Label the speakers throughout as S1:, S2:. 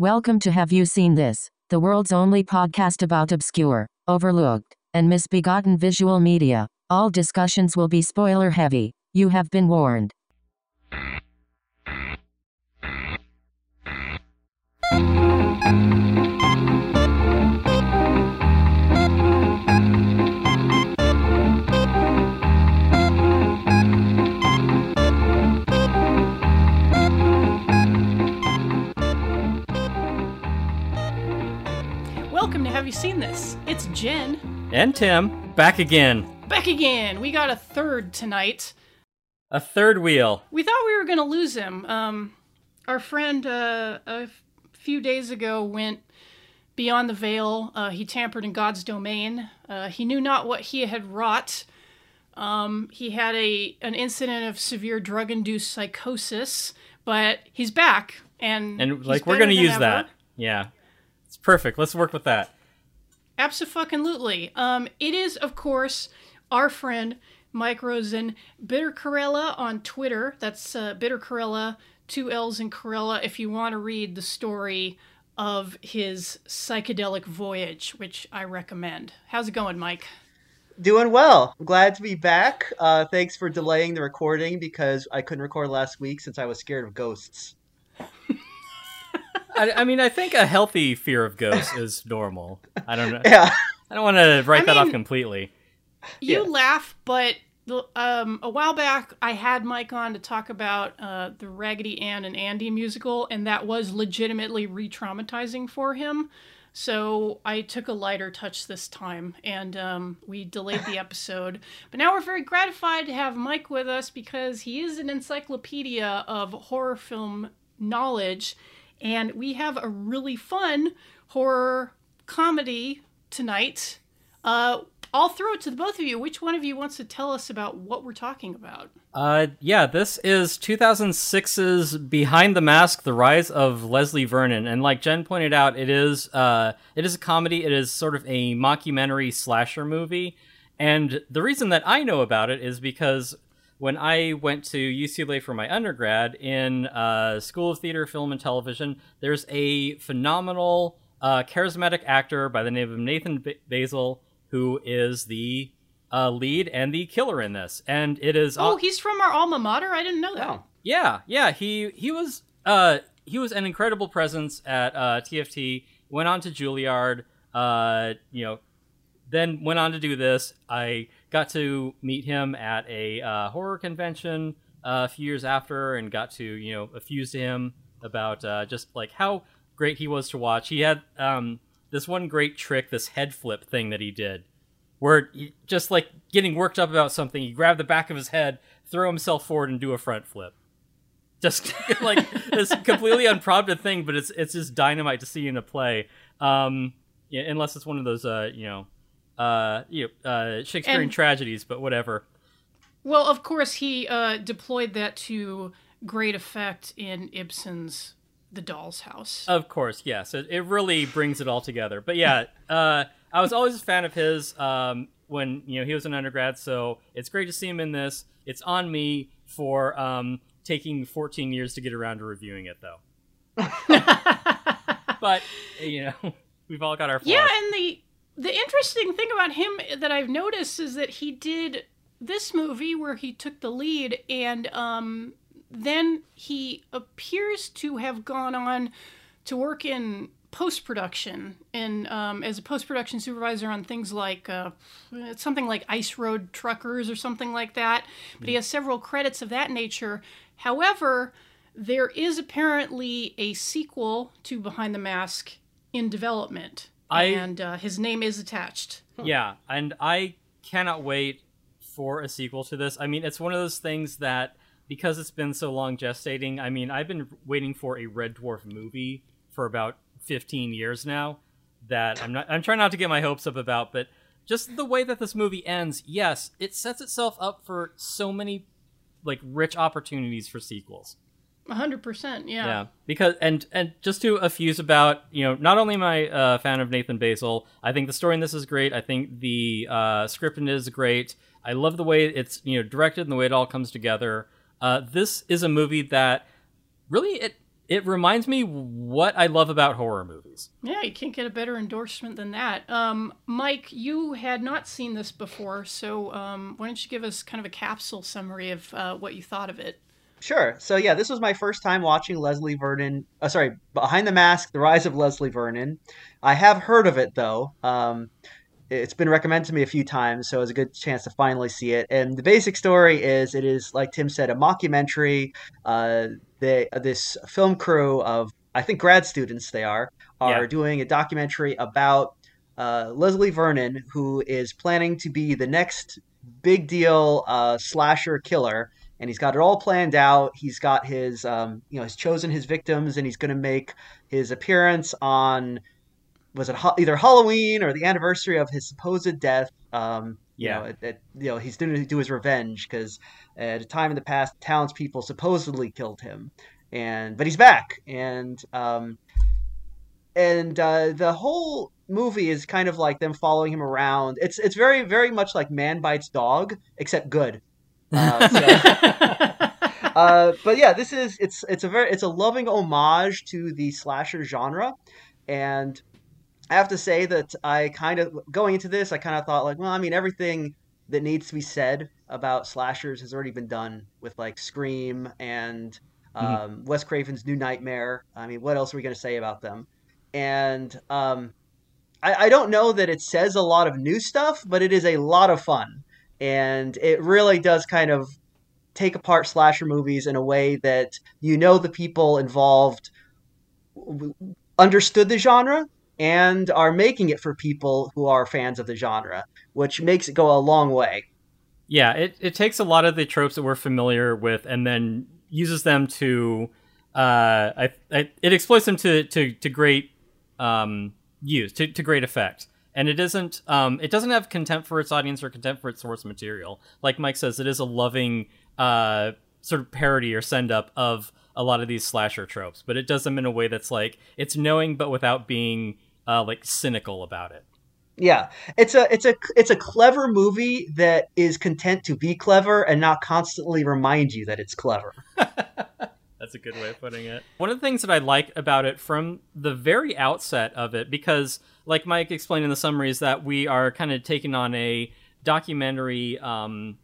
S1: Welcome to Have You Seen This? The world's only podcast about obscure, overlooked, and misbegotten visual media. All discussions will be spoiler heavy. You have been warned.
S2: You Seen This? It's Jen.
S3: And Tim, back again.
S2: Back again. We got a third tonight.
S3: A third wheel.
S2: We thought we were going to lose him. Um, our friend uh, a few days ago went beyond the veil. Uh, he tampered in God's domain. Uh, he knew not what he had wrought. Um, he had a an incident of severe drug-induced psychosis, but he's back, and
S3: And like we're gonna use
S2: ever.
S3: that. Yeah. It's perfect. Let's work with that.
S2: Absolutely. Um, it is, of course, our friend Mike Rosen, Bitter Corella on Twitter. That's uh, Bitter Corella, two L's in Corella, if you want to read the story of his psychedelic voyage, which I recommend. How's it going, Mike?
S4: Doing well. I'm glad to be back. Uh, thanks for delaying the recording because I couldn't record last week since I was scared of ghosts.
S3: I, I mean, I think a healthy fear of ghosts is normal. I don't know.
S4: Yeah.
S3: I don't want to write
S2: I
S3: that off completely.
S2: You
S4: Yeah.
S2: laugh, but um, a while back I had Mike on to talk about uh, the Raggedy Ann and Andy musical, and that was legitimately re traumatizing for him. So I took a lighter touch this time, and um, we delayed the episode. But now we're very gratified to have Mike with us because he is an encyclopedia of horror film knowledge, and we have a really fun horror comedy tonight. Uh, I'll throw it to the both of you. Which one of you wants to tell us about what we're talking about?
S3: Uh, yeah, this is 2006's Behind the Mask: The Rise of Leslie Vernon, and like Jen pointed out, it is uh, it is a comedy. It is sort of a mockumentary slasher movie, and the reason that I know about it is because when I went to UCLA for my undergrad in uh, School of Theater, Film, and Television, there's a phenomenal, uh, charismatic actor by the name of Nathan ba- Baesel who is the uh, lead and the killer in this, and it is
S2: Oh, he's from our alma mater. I didn't know that.
S4: Oh.
S3: yeah, yeah. He he was uh he was an incredible presence at uh, TFT. Went on to Juilliard. Uh, you know, then went on to do this. I got to meet him at a uh, horror convention uh, a few years after, and got to you know effuse to him about uh, just like how great he was to watch. He had um this one great trick, this head flip thing that he did, where he, just like getting worked up about something, he grabbed the back of his head, throw himself forward, and do a front flip. Just like this completely unprompted thing, but it's it's just dynamite to see in a play. Um, yeah, unless it's one of those uh, you know, uh, you know, uh, Shakespearean
S2: And-
S3: tragedies, but whatever.
S2: Well, of course, he uh, deployed that to great effect in Ibsen's The Doll's House.
S3: Of course, yes. It, it really brings it all together. But yeah, uh, I was always a fan of his um, when you know he was an undergrad. So it's great to see him in this. It's on me for um, taking 14 years to get around to reviewing it, though. but you know, we've all got our flaws.
S2: Yeah, and the the interesting thing about him that I've noticed is that he did this movie where he took the lead, and um, then he appears to have gone on to work in post production and um, as a post production supervisor on things like uh, something like Ice Road Truckers or something like that. But he has several credits of that nature. However, there is apparently a sequel to Behind the Mask in development,
S3: I-
S2: and uh, his name is attached.
S3: Yeah, and I cannot wait for a sequel to this. I mean, it's one of those things that because it's been so long gestating. I mean, I've been waiting for a Red Dwarf movie for about 15 years now that I'm not I'm trying not to get my hopes up about, but just the way that this movie ends, yes, it sets itself up for so many like rich opportunities for sequels.
S2: Hundred percent, yeah.
S3: Yeah, because and and just to effuse about you know not only am I a fan of Nathan Baesel, I think the story in this is great. I think the uh, script in it is great. I love the way it's you know directed and the way it all comes together. Uh, this is a movie that really it it reminds me what I love about horror movies.
S2: Yeah, you can't get a better endorsement than that. Um, Mike, you had not seen this before, so um, why don't you give us kind of a capsule summary of uh, what you thought of it?
S4: Sure. So yeah, this was my first time watching Leslie Vernon. Uh, sorry, Behind the Mask: The Rise of Leslie Vernon. I have heard of it though. Um, it's been recommended to me a few times, so it's a good chance to finally see it. And the basic story is, it is like Tim said, a mockumentary. Uh, they this film crew of I think grad students they are are
S3: Yeah.
S4: doing a documentary about uh, Leslie Vernon, who is planning to be the next big deal uh, slasher killer, and he's got it all planned out. He's got his, um, you know, he's chosen his victims, and he's going to make his appearance on was it either Halloween or the anniversary of his supposed death. Um, you
S3: Yeah.
S4: know, it, it- you know, he's going to do his revenge because at a time in the past, townspeople supposedly killed him, and but he's back, and um, and uh, the whole movie is kind of like them following him around. It's it's very very much like Man Bites Dog, except good. Uh, so- uh, but yeah, this is it's it's a very it's a loving homage to the slasher genre, and I have to say that I kind of going into this, I kind of thought like, well, I mean, everything that needs to be said about slashers has already been done with like Scream and um, Wes Craven's New Nightmare. I mean, what else are we going to say about them? And um, I, I don't know that it says a lot of new stuff, but it is a lot of fun, and it really does kind of take apart slasher movies in a way that you know the people involved understood the genre and are making it for people who are fans of the genre, which makes it go a long way.
S3: Yeah, it, it takes a lot of the tropes that we're familiar with and then uses them to uh I, I it exploits them to to to great um use to, to great effect. And it isn't um it doesn't have contempt for its audience or contempt for its source material. Like Mike says, it is a loving uh sort of parody or send up of a lot of these slasher tropes, but it does them in a way that's like it's knowing but without being uh like cynical about it.
S4: Yeah, it's a it's a it's a clever movie that is content to be clever and not constantly remind you that it's clever.
S3: That's a good way of putting it. One of the things that I like about it from the very outset of it, because like Mike explained in the summary, is that we are kind of taking on a documentary um,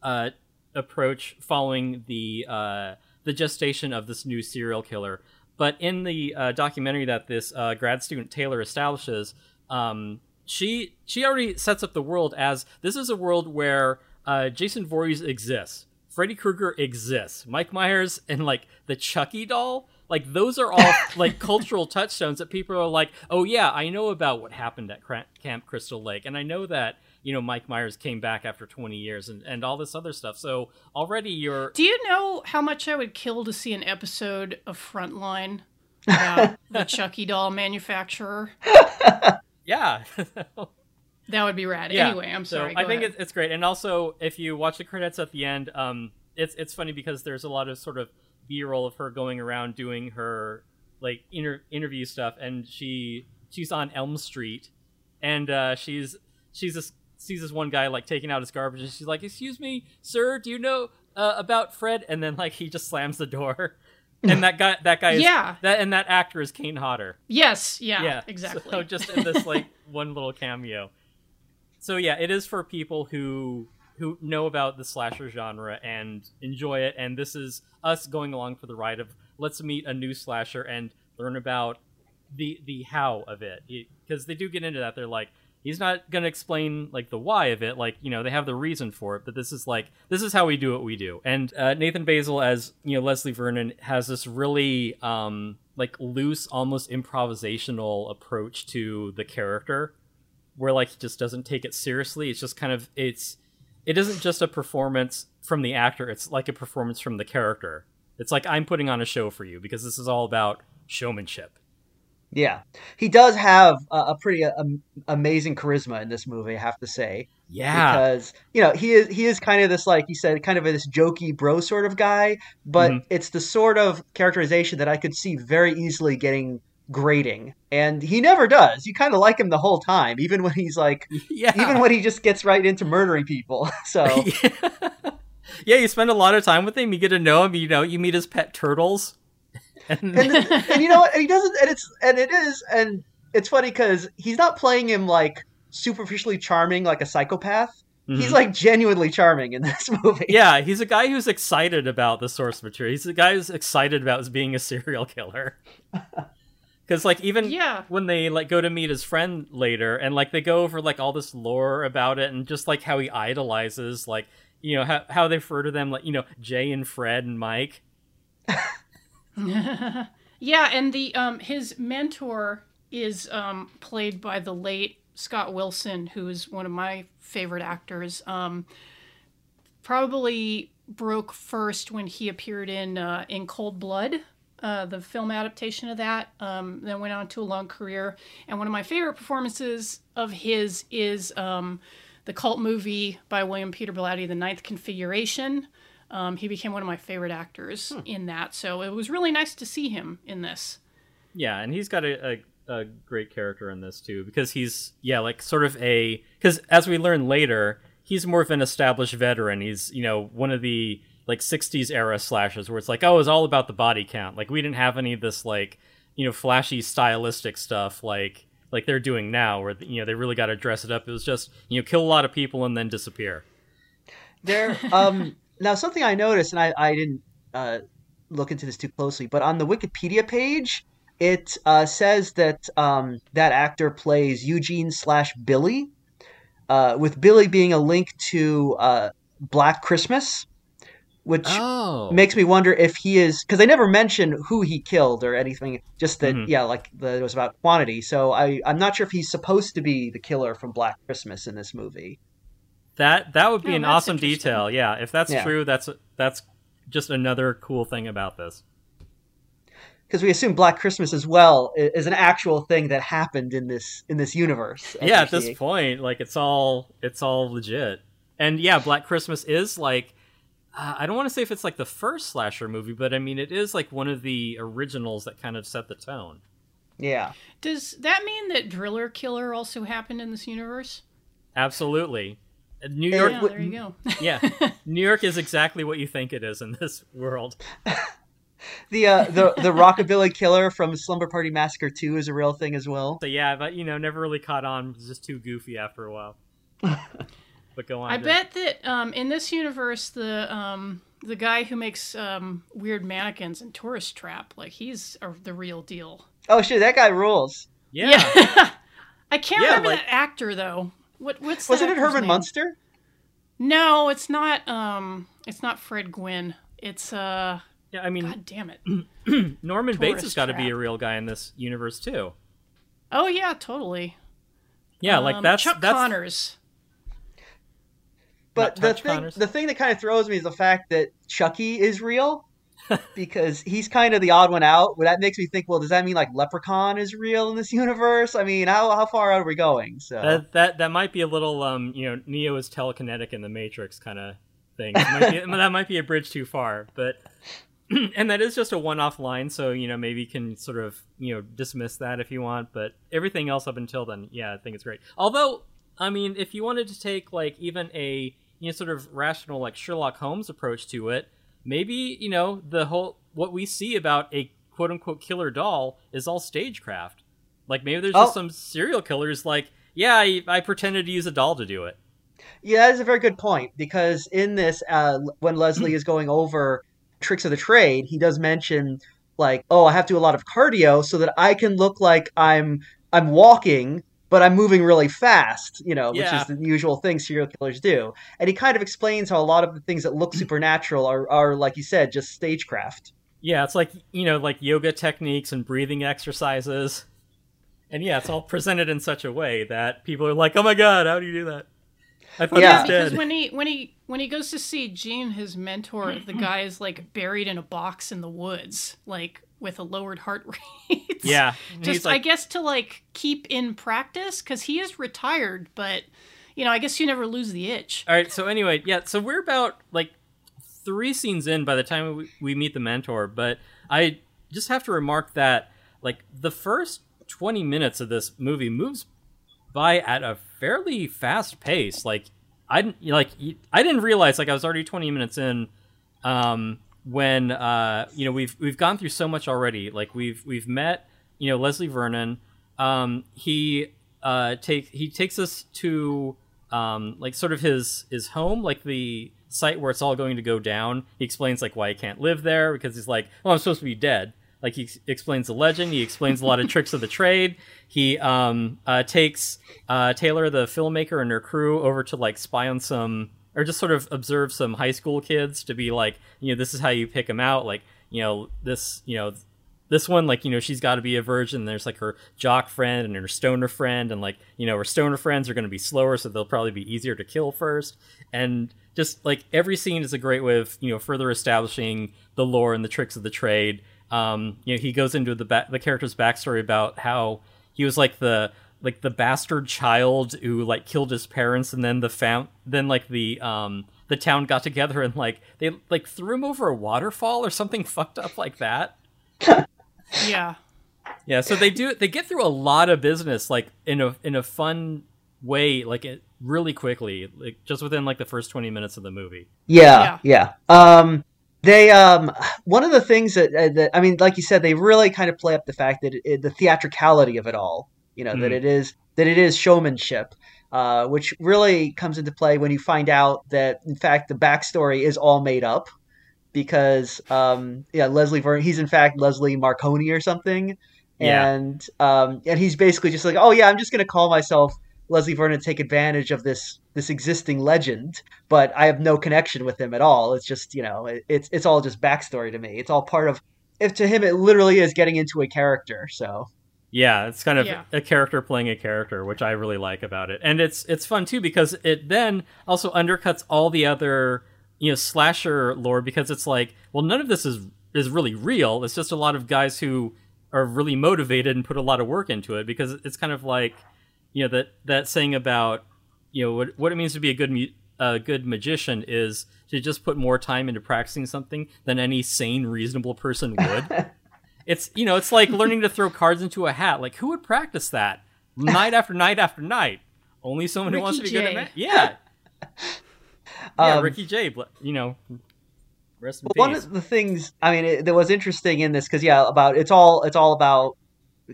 S3: uh, approach following the uh, the gestation of this new serial killer. But in the uh, documentary that this uh, grad student Taylor establishes, um, she she already sets up the world as this is a world where uh, Jason Voorhees exists. Freddy Krueger exists. Mike Myers and like the Chucky doll, like those are all like cultural touchstones that people are like, oh yeah, I know about what happened at Camp Crystal Lake, and I know that you know Mike Myers came back after 20 years and and all this other stuff. So already you're
S2: Do you know how much I would kill to see an episode of Frontline about the Chucky doll manufacturer?
S3: yeah.
S2: That would be rad.
S3: Yeah.
S2: Anyway, I'm
S3: So
S2: sorry.
S3: I think
S2: ahead.
S3: it's, it's great, and also if you watch the credits at the end, um, it's it's funny because there's a lot of sort of B-roll of her going around doing her like inter- interview stuff, and she she's on Elm Street, and uh, she's she's this sees this one guy like taking out his garbage, and she's like, "Excuse me, sir, do you know uh, about Fred?" And then like he just slams the door. And that guy, that guy, is,
S2: Yeah.
S3: that and that actor is Kane Hodder.
S2: yes, yeah,
S3: Yeah,
S2: exactly.
S3: So just in this like one little cameo. So yeah, it is for people who who know about the slasher genre and enjoy it, and this is us going along for the ride of let's meet a new slasher and learn about the the how of it because they do get into that. They're like, he's not gonna explain like the why of it, like you know they have the reason for it, but this is like this is how we do what we do. And uh, Nathan Baesel as you know Leslie Vernon has this really um like loose, almost improvisational approach to the character, where like he just doesn't take it seriously. It's just kind of it's it isn't just a performance from the actor. It's like a performance from the character. It's like I'm putting on a show for you because this is all about showmanship.
S4: Yeah, he does have a, a pretty um, amazing charisma in this movie, I have to say.
S3: Yeah.
S4: because you know he is he is kind of this like you said kind of this jokey bro sort of guy but
S3: Mhm.
S4: it's the sort of characterization that i could see very easily getting grating and he never does you kind of like him the whole time even when he's like
S3: yeah.
S4: even when he just gets right into murdering people so
S3: yeah, you spend a lot of time with him. You get to know him. You know, you meet his pet turtles. And,
S4: and, the, and you know what? He doesn't. And it's and it is and it's funny because he's not playing him like superficially charming like a psychopath. He's
S3: Mhm.
S4: like genuinely charming in this movie.
S3: yeah, he's a guy who's excited about the source material. He's a guy who's excited about being a serial killer. Because like even
S2: Yeah.
S3: when they like go to meet his friend later, and like they go over like all this lore about it, and just like how he idolizes like you know how how they refer to them like you know Jay and Fred and Mike.
S2: yeah, and the um his mentor is um played by the late Scott Wilson, who is one of my favorite actors. Um probably broke first when he appeared in uh, in Cold Blood, uh, the film adaptation of that. Um, then went on to a long career, and one of my favorite performances of his is um, the cult movie by William Peter Blatty, The Ninth Configuration. Um, he became one of my favorite actors in that, so it was really nice to see him in this.
S3: Yeah, and he's got a, a, a great character in this too because he's yeah like sort of a because as we learn later he's more of an established veteran. He's you know one of the like 60s era slashes where it's like oh it's all about the body count. Like we didn't have any of this like you know flashy stylistic stuff like like they're doing now where you know they really got to dress it up. It was just you know kill a lot of people and then disappear.
S4: There. Um. now something I noticed, and I I didn't uh look into this too closely, but on the Wikipedia page. It uh, says that um, that actor plays Eugene slash Billy, uh, with Billy being a link to uh, Black Christmas, which
S3: Oh,
S4: makes me wonder if he is because they never mention who he killed or anything. Just that,
S3: Mhm.
S4: yeah, like the, it was about quantity. So I, I'm not sure if he's supposed to be the killer from Black Christmas in this movie.
S3: that that would be
S2: Oh,
S3: an awesome detail. Yeah, if that's
S4: Yeah.
S3: true, that's that's just another cool thing about this.
S4: Because we assume Black Christmas as well i- is an actual thing that happened in this in this universe.
S3: yeah at this point like it's all it's all legit and yeah black christmas is like uh, i don't want to say if it's like the first slasher movie but i mean it is like one of the originals that kind of set the tone
S4: Yeah.
S2: Does that mean that Driller Killer also happened in this universe?
S3: absolutely new york
S2: Yeah, there you go.
S3: yeah new york is exactly what you think it is in this world
S4: The uh, the the Rockabilly Killer from Slumber Party Massacre Two is a real thing as well.
S3: so yeah but you know never really caught on it was just too goofy after a while but go on
S2: I
S3: Jen.
S2: bet that um, in this universe, the um, the guy who makes um, weird mannequins and Tourist Trap, like he's a, the real deal.
S4: Oh shit, that guy rules.
S3: yeah,
S2: I can't
S3: Yeah,
S2: remember
S3: like-
S2: that actor though. What what's
S4: Wasn't
S2: that
S4: it Herman
S2: name?
S4: Munster?
S2: No, it's not. Um, it's not Fred Gwynne. It's uh,
S3: yeah i mean
S2: God damn it.
S3: norman bates has got to be a real guy in this universe too
S2: Oh yeah, totally.
S3: yeah like
S2: Um,
S3: that's
S2: Chuck
S3: that's
S2: Connors.
S4: But the thing,
S3: Connors?
S4: the thing that kind of throws me is the fact that Chucky is real, because he's kind of the odd one out. Well, that makes me think. Well, does that mean like Leprechaun is real in this universe? I mean, how how far out are we going? So
S3: That that that might be a little um you know Neo is telekinetic in the Matrix kind of thing. Might be- that might be a bridge too far, but and that is just a one-off line, so you know maybe you can sort of you know dismiss that if you want. But everything else up until then, yeah, I think it's great. Although, I mean, if you wanted to take like even a you know sort of rational like Sherlock Holmes approach to it, maybe you know the whole what we see about a quote unquote killer doll is all stagecraft. Like maybe there's just
S4: Oh.
S3: some serial killers like yeah, I, I pretended to use a doll to do it.
S4: yeah, that is a very good point because in this, uh, when Leslie is going over tricks of the trade, he does mention like, oh, I have to do a lot of cardio so that I can look like I'm I'm walking. But I'm moving really fast, you know, which
S3: Yeah.
S4: is the usual thing serial killers do. And he kind of explains how a lot of the things that look mm-hmm. supernatural are, are like you said, just stagecraft.
S3: Yeah, it's like you know, like yoga techniques and breathing exercises. And yeah, it's all presented in such a way that people are like, "Oh my god, how do you do that?" I thought
S4: Yeah.
S3: he was
S2: Because when he when he when he goes to see Gene, his mentor, mm-hmm. the guy is like buried in a box in the woods, like with a lowered heart rate.
S3: yeah,
S2: just
S3: like,
S2: I guess to like keep in practice because he is retired, but you know I guess you never lose the itch.
S3: All right, so anyway, yeah, so we're about like three scenes in by the time we, we meet the mentor, but I just have to remark that like the first 20 minutes of this movie moves by at a fairly fast pace. Like I didn't like I didn't realize like I was already 20 minutes in um when uh, you know we've we've gone through so much already. Like we've we've met you know Leslie Vernon. Um, he uh, take he takes us to um, like sort of his his home, like the site where it's all going to go down. He explains like why he can't live there because he's like, oh, I'm supposed to be dead. Like he explains the legend. He explains a lot of tricks of the trade. He um, uh, takes uh, Taylor, the filmmaker, and her crew over to like spy on some or just sort of observe some high school kids to be like, you know, this is how you pick them out. Like, you know, this, you know, this one, like, you know, she's got to be a virgin. There's like her jock friend and her stoner friend, and like, you know, her stoner friends are going to be slower, so they'll probably be easier to kill first. And just like every scene is a great way of, you know, further establishing the lore and the tricks of the trade. Um, you know, he goes into the ba- the character's backstory about how he was like the like the bastard child who like killed his parents and then the fam then like the um the town got together and like they like threw him over a waterfall or something fucked up like that
S2: yeah
S3: yeah so they do they get through a lot of business like in a in a fun way like it really quickly like just within like the first 20 minutes of the movie
S4: Yeah, yeah. Um, they um, one of the things that, uh, that I mean, like you said, they really kind of play up the fact that it, it- the theatricality of it all. You know that
S3: Mhm.
S4: it is that it is showmanship, uh, which really comes into play when you find out that in fact the backstory is all made up because um, yeah, Leslie Vernon, he's in fact Leslie Marconi or something,
S3: Yeah.
S4: and um, and he's basically just like, oh yeah, I'm just gonna call myself Leslie Vernon take advantage of this this existing legend, but I have no connection with him at all. It's just you know, it, it's it's all just backstory to me. It's all part of. If to him it literally is getting into a character, so
S3: Yeah, it's kind of
S2: Yeah.
S3: a character playing a character, which I really like about it. And it's it's fun too because it then also undercuts all the other, you know, slasher lore because it's like, well, none of this is is really real. It's just a lot of guys who are really motivated and put a lot of work into it because it's kind of like, you know, that that saying about, you know, what what it means to be a good mu- a good magician is to just put more time into practicing something than any sane reasonable person would. It's you know, it's like learning to throw cards into a hat. Like who would practice that night after night after night? Only someone who wants to be
S2: Ricky
S3: good at
S2: Jay.
S3: ma- Yeah, yeah,
S4: Um,
S3: Ricky Jay. bl- You know, rest in
S4: one
S3: peace.
S4: of the things I mean it, that was interesting in this because yeah, about it's all it's all about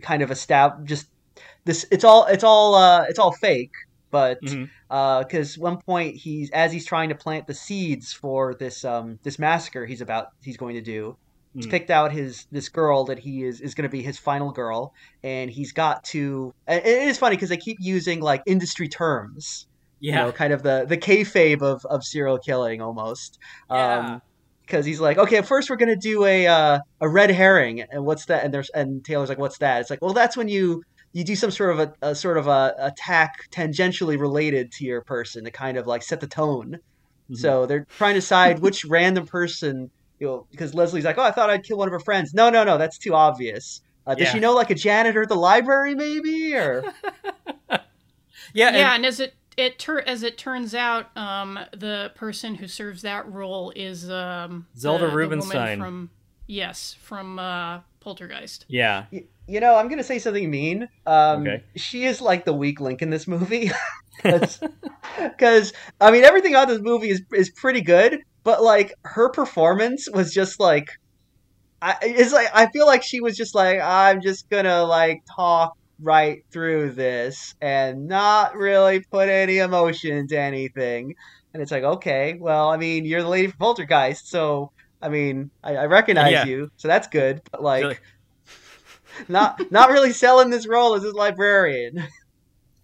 S4: kind of a stab just this it's all it's all uh it's all fake but because one point he's as he's trying to plant the seeds for this um this massacre he's about he's going to do he's
S3: Mhm.
S4: picked out his this girl that he is is going to be his final girl and he's got to it is funny because they keep using like industry terms
S3: Yeah,
S4: you know kind of the the kayfabe of of serial killing almost
S3: Yeah.
S4: um because he's like, okay, first we're gonna do a uh, a red herring, and what's that? And there's and Taylor's like, what's that? It's like, well, that's when you you do some sort of a, a sort of a attack tangentially related to your person to kind of like set the tone.
S3: Mhm.
S4: So they're trying to decide which random person, you know, because Leslie's like, oh, I thought I'd kill one of her friends. No, no, no, that's too obvious. Uh, does
S3: Yeah.
S4: she know like a janitor at the library, maybe? Or
S3: yeah,
S2: yeah,
S3: and-
S2: and as it it tur- as it turns out, um, the person who serves that role is um,
S3: Zelda
S2: the- the woman
S3: Rubinstein.
S2: from yes from uh, Poltergeist.
S3: yeah.
S4: Y- You know, I'm gonna say something mean. Um,
S3: Okay.
S4: She is like the weak link in this movie, because I mean everything on this movie is is pretty good, but like her performance was just like, I it's like I feel like she was just like I'm just gonna like talk right through this and not really put any emotion into anything, and it's like okay, well I mean you're the lady from Poltergeist, so I mean I, I recognize
S3: Yeah.
S4: you, so that's good, but like
S3: Really-
S4: not not really selling this role as his librarian.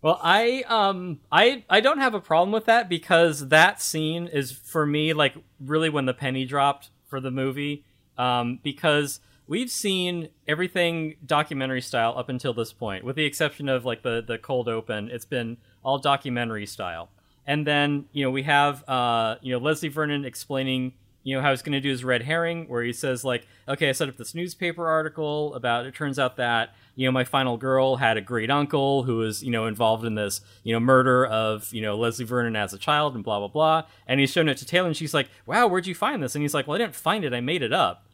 S3: Well, I um I I don't have a problem with that because that scene is for me like really when the penny dropped for the movie um because we've seen everything documentary style up until this point with the exception of like the the cold open it's been all documentary style. And then, you know, we have uh you know Leslie Vernon explaining you know how he's going to do his red herring where he says like okay i set up this newspaper article about it turns out that you know my final girl had a great uncle who was you know involved in this you know murder of you know leslie vernon as a child and blah blah blah. And he's shown it to taylor and she's like wow where'd you find this? And he's like well i didn't find it. I made it up.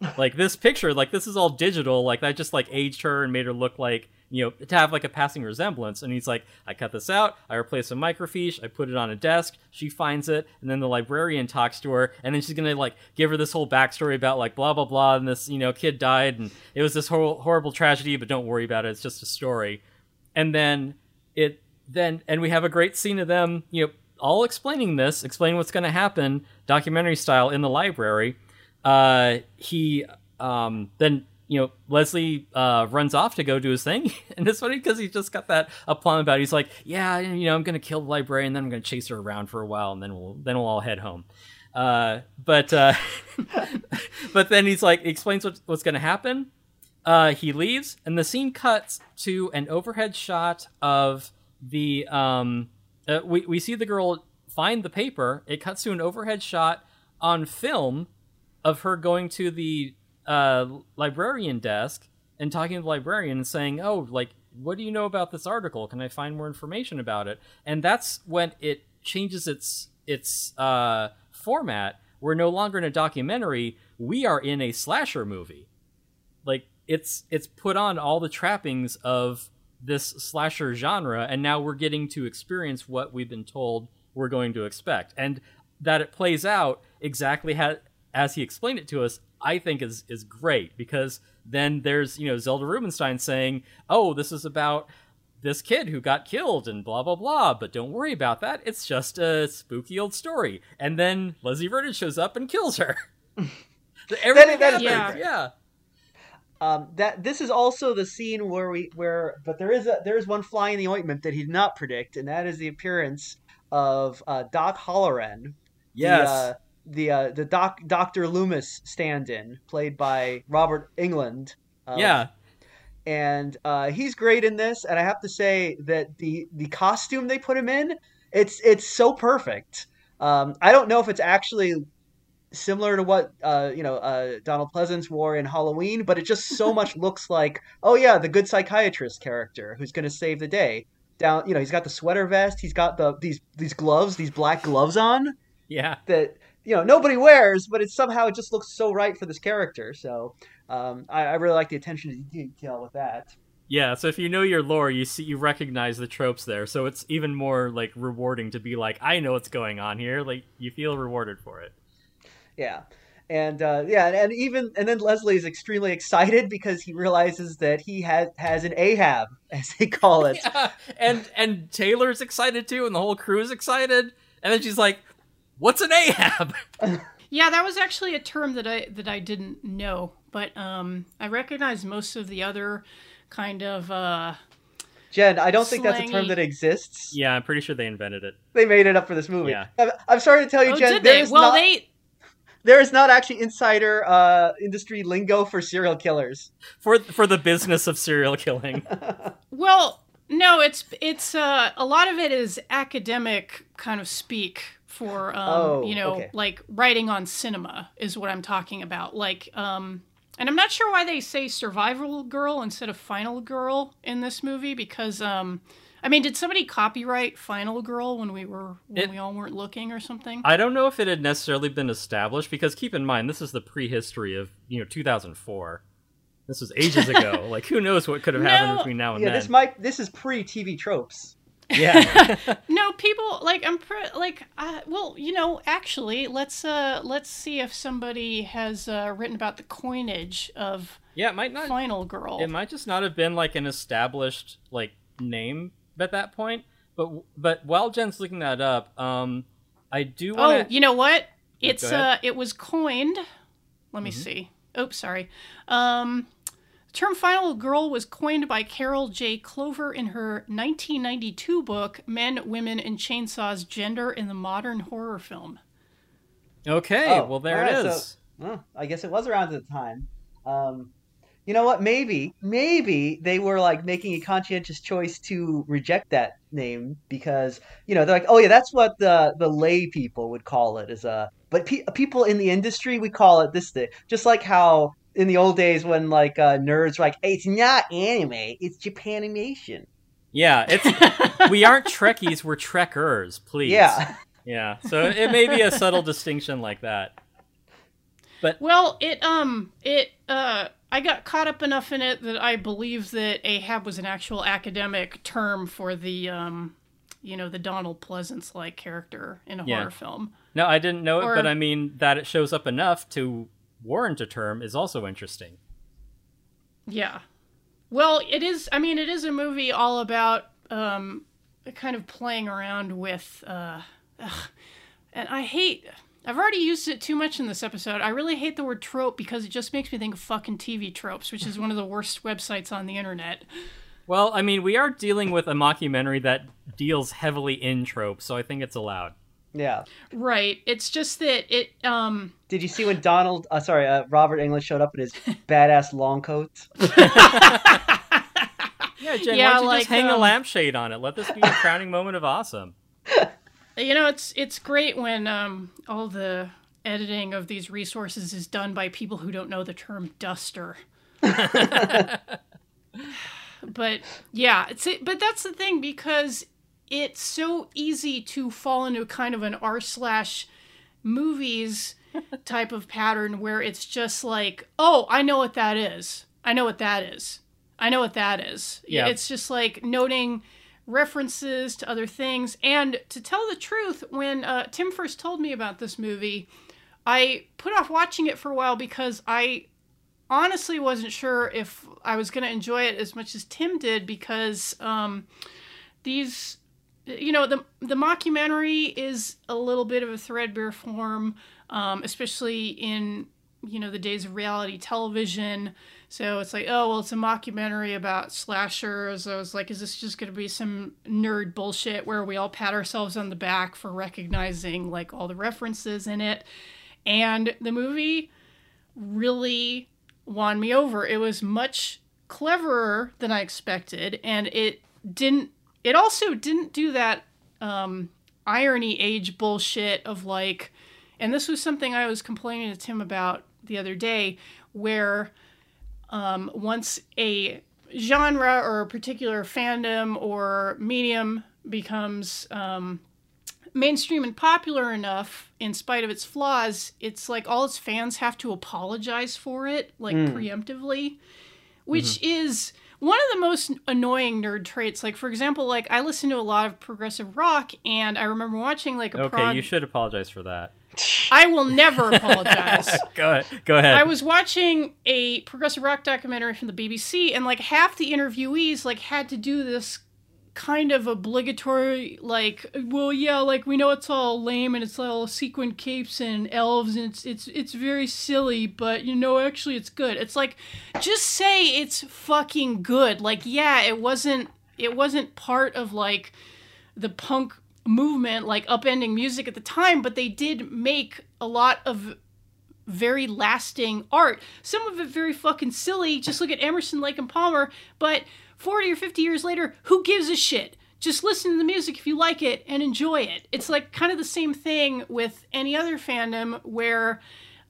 S3: Like this picture like this is all digital. Like that just like aged her and made her look like you know, to have like a passing resemblance. And he's like, I cut this out, I replace a microfiche, I put it on a desk, she finds it, and then the librarian talks to her, and then she's gonna like give her this whole backstory about like blah blah blah, and this, you know, kid died, and it was this whole horrible tragedy, but don't worry about it, it's just a story. And then it then and we have a great scene of them, you know, all explaining this, explaining what's gonna happen, documentary style in the library. Uh he um then you know, Leslie uh, runs off to go do his thing, and it's funny because he's just got that aplomb about. It. He's like, "Yeah, you know, I'm gonna kill the librarian, then I'm gonna chase her around for a while, and then we'll then we'll all head home." Uh, but uh, but then he's like, explains what, what's gonna happen. Uh, he leaves, and the scene cuts to an overhead shot of the um. Uh, we we see the girl find the paper. It cuts to an overhead shot on film of her going to the uh, librarian desk and talking to the librarian and saying, "Oh, like, what do you know about this article? Can I find more information about it?" And that's when it changes its its uh, format. We're no longer in a documentary. We are in a slasher movie. Like it's it's put on all the trappings of this slasher genre, and now we're getting to experience what we've been told we're going to expect, and that it plays out exactly how, as he explained it to us I think is is great because then there's you know Zelda Rubinstein saying, "Oh, this is about this kid who got killed and blah blah blah," but don't worry about that. It's just a spooky old story. And then Leslie Vernon shows up and kills her. Everything
S4: that
S3: yeah, yeah.
S4: Um, that this is also the scene where we where but there is a there is one fly in the ointment that he did not predict, and that is the appearance of uh, Doc Halloran.
S3: Yes.
S4: The, uh, the uh, the doc Doctor Loomis stand-in, played by Robert Englund. Um,
S3: yeah.
S4: and uh, he's great in this. And I have to say that the the costume they put him in, it's it's so perfect. Um, I don't know if it's actually similar to what uh, you know uh, Donald Pleasence wore in Halloween, but it just so much looks like oh yeah, the good psychiatrist character who's going to save the day. Down, you know, he's got the sweater vest, he's got the these these gloves, these black gloves on
S3: Yeah.
S4: that you know nobody wears, but it somehow it just looks so right for this character. So um, I, I really like the attention to detail with that.
S3: Yeah, so if you know your lore, you see you recognize the tropes there. So it's even more like rewarding to be like, I know what's going on here. Like you feel rewarded for it.
S4: Yeah. And uh, yeah, and, and even and then Leslie is extremely excited because he realizes that he has has an Ahab, as they call it.
S3: Yeah, and and Taylor's excited too, and the whole crew is excited. And then she's like, "What's an Ahab?"
S2: Yeah, that was actually a term that I that I didn't know, but um, I recognize most of the other kind of uh,
S4: Jen, I don't think that's a term that exists.
S3: yeah, I'm pretty sure they invented it.
S4: They made it up for this movie.
S3: Yeah.
S4: I'm, I'm sorry to tell you,
S2: oh,
S4: Jen.
S2: did they? Well,
S4: not,
S2: they
S4: there is not actually insider uh, industry lingo for serial killers.
S3: For for the business of serial killing.
S2: Well, no, it's it's uh, a lot of it is academic kind of speak for um,
S4: Oh,
S2: you know
S4: okay.
S2: like writing on cinema is what I'm talking about. Like, um, and I'm not sure why they say survival girl instead of final girl in this movie because um, I mean, did somebody copyright final girl when we were when
S3: It-
S2: we all weren't looking or something?
S3: I don't know if it had necessarily been established because keep in mind this is the prehistory of you know 2004. This was ages ago. like who knows what could have happened
S2: No.
S3: between now and
S4: Yeah,
S3: then.
S4: this might this is pre TV tropes.
S3: Yeah.
S2: no people like i'm pre- like uh, well you know actually let's uh let's see if somebody has uh, written about the coinage of
S3: yeah, it might not
S2: final girl
S3: It might just not have been like an established like name at that point. But but while Jen's looking that up, um, I do
S2: oh
S3: want to.
S2: you know what it's uh it was coined let me see oops sorry um term final girl was coined by carol j clover in her 1992 book men women and chainsaws gender in the modern horror film
S3: okay,
S4: Oh,
S3: well there
S4: alright,
S3: it
S4: so- Well, I guess it was around at the time. Um, you know what? Maybe, maybe they were like making a conscientious choice to reject that name because you know they're like, oh yeah, that's what the the lay people would call it. Is a but pe- people in the industry we call it this thing. Just like how in the old days when like uh, nerds were like, hey, it's not anime, it's Japanimation.
S3: Yeah, it's we aren't Trekkies, we're Trekkers, please.
S4: Yeah.
S3: yeah. So it may be a subtle distinction like that.
S2: But well, it um it uh I got caught up enough in it that I believe that Ahab was an actual academic term for the, um, you know, the Donald Pleasence like character in a
S3: Yeah.
S2: horror film.
S3: No, I didn't know it,
S2: Or-
S3: but I mean that it shows up enough to warrant a term is also interesting.
S2: Yeah. Well, it is. I mean, it is a movie all about um, kind of playing around with. Uh, ugh. and I hate. I've already used it too much in this episode. I really hate the word trope because it just makes me think of fucking TV tropes, which is one of the worst websites on the internet.
S3: Well, I mean, we are dealing with a mockumentary that deals heavily in tropes, so I think it's allowed.
S4: Yeah.
S2: Right. It's just that it. Um,
S4: Did you see when Donald, uh, sorry, uh, Robert Englund showed up in his badass long coat?
S3: Yeah, Jen,
S2: Yeah,
S3: why don't you
S2: like,
S3: just hang a
S2: um,
S3: lampshade on it? Let this be a crowning moment of awesome.
S2: You know, it's it's great when um, all the editing of these resources is done by people who don't know the term duster. but yeah, it's but that's the thing because it's so easy to fall into kind of an r slash movies type of pattern where it's just like, oh, I know what that is. I know what that is. I know what that is.
S3: Yeah.
S2: It's just like noting references to other things. And to tell the truth, when uh, Tim first told me about this movie, I put off watching it for a while because I honestly wasn't sure if I was going to enjoy it as much as Tim did because um, these, you know, the the mockumentary is a little bit of a threadbare form, um, especially in you know the days of reality television. So it's like, oh well, it's a mockumentary about slashers. I was like, is this just going to be some nerd bullshit where we all pat ourselves on the back for recognizing like all the references in it? And the movie really won me over. It was much cleverer than I expected, and it didn't. It also didn't do that um, irony age bullshit of like, and this was something I was complaining to Tim about the other day, where um, once a genre or a particular fandom or medium becomes um, mainstream and popular enough in spite of its flaws it's like all its fans have to apologize for it like preemptively which is one of the most annoying nerd traits like for example like i listen to a lot of progressive rock and i remember watching like a
S3: Okay,
S2: prog
S3: you should apologize for that.
S2: i will never apologize
S3: Go ahead. Go ahead.
S2: I was watching a progressive rock documentary from the BBC, and like half the interviewees like had to do this kind of obligatory like well yeah like we know it's all lame and it's all sequin capes and elves and it's it's it's very silly but you know actually it's good it's like just say it's fucking good like yeah it wasn't it wasn't part of like the punk movement like upending music at the time but they did make a lot of very lasting art. Some of it very fucking silly. Just look at Emerson, Lake, and Palmer. But 40 or 50 years later, who gives a shit? Just listen to the music if you like it and enjoy it. It's like kind of the same thing with any other fandom where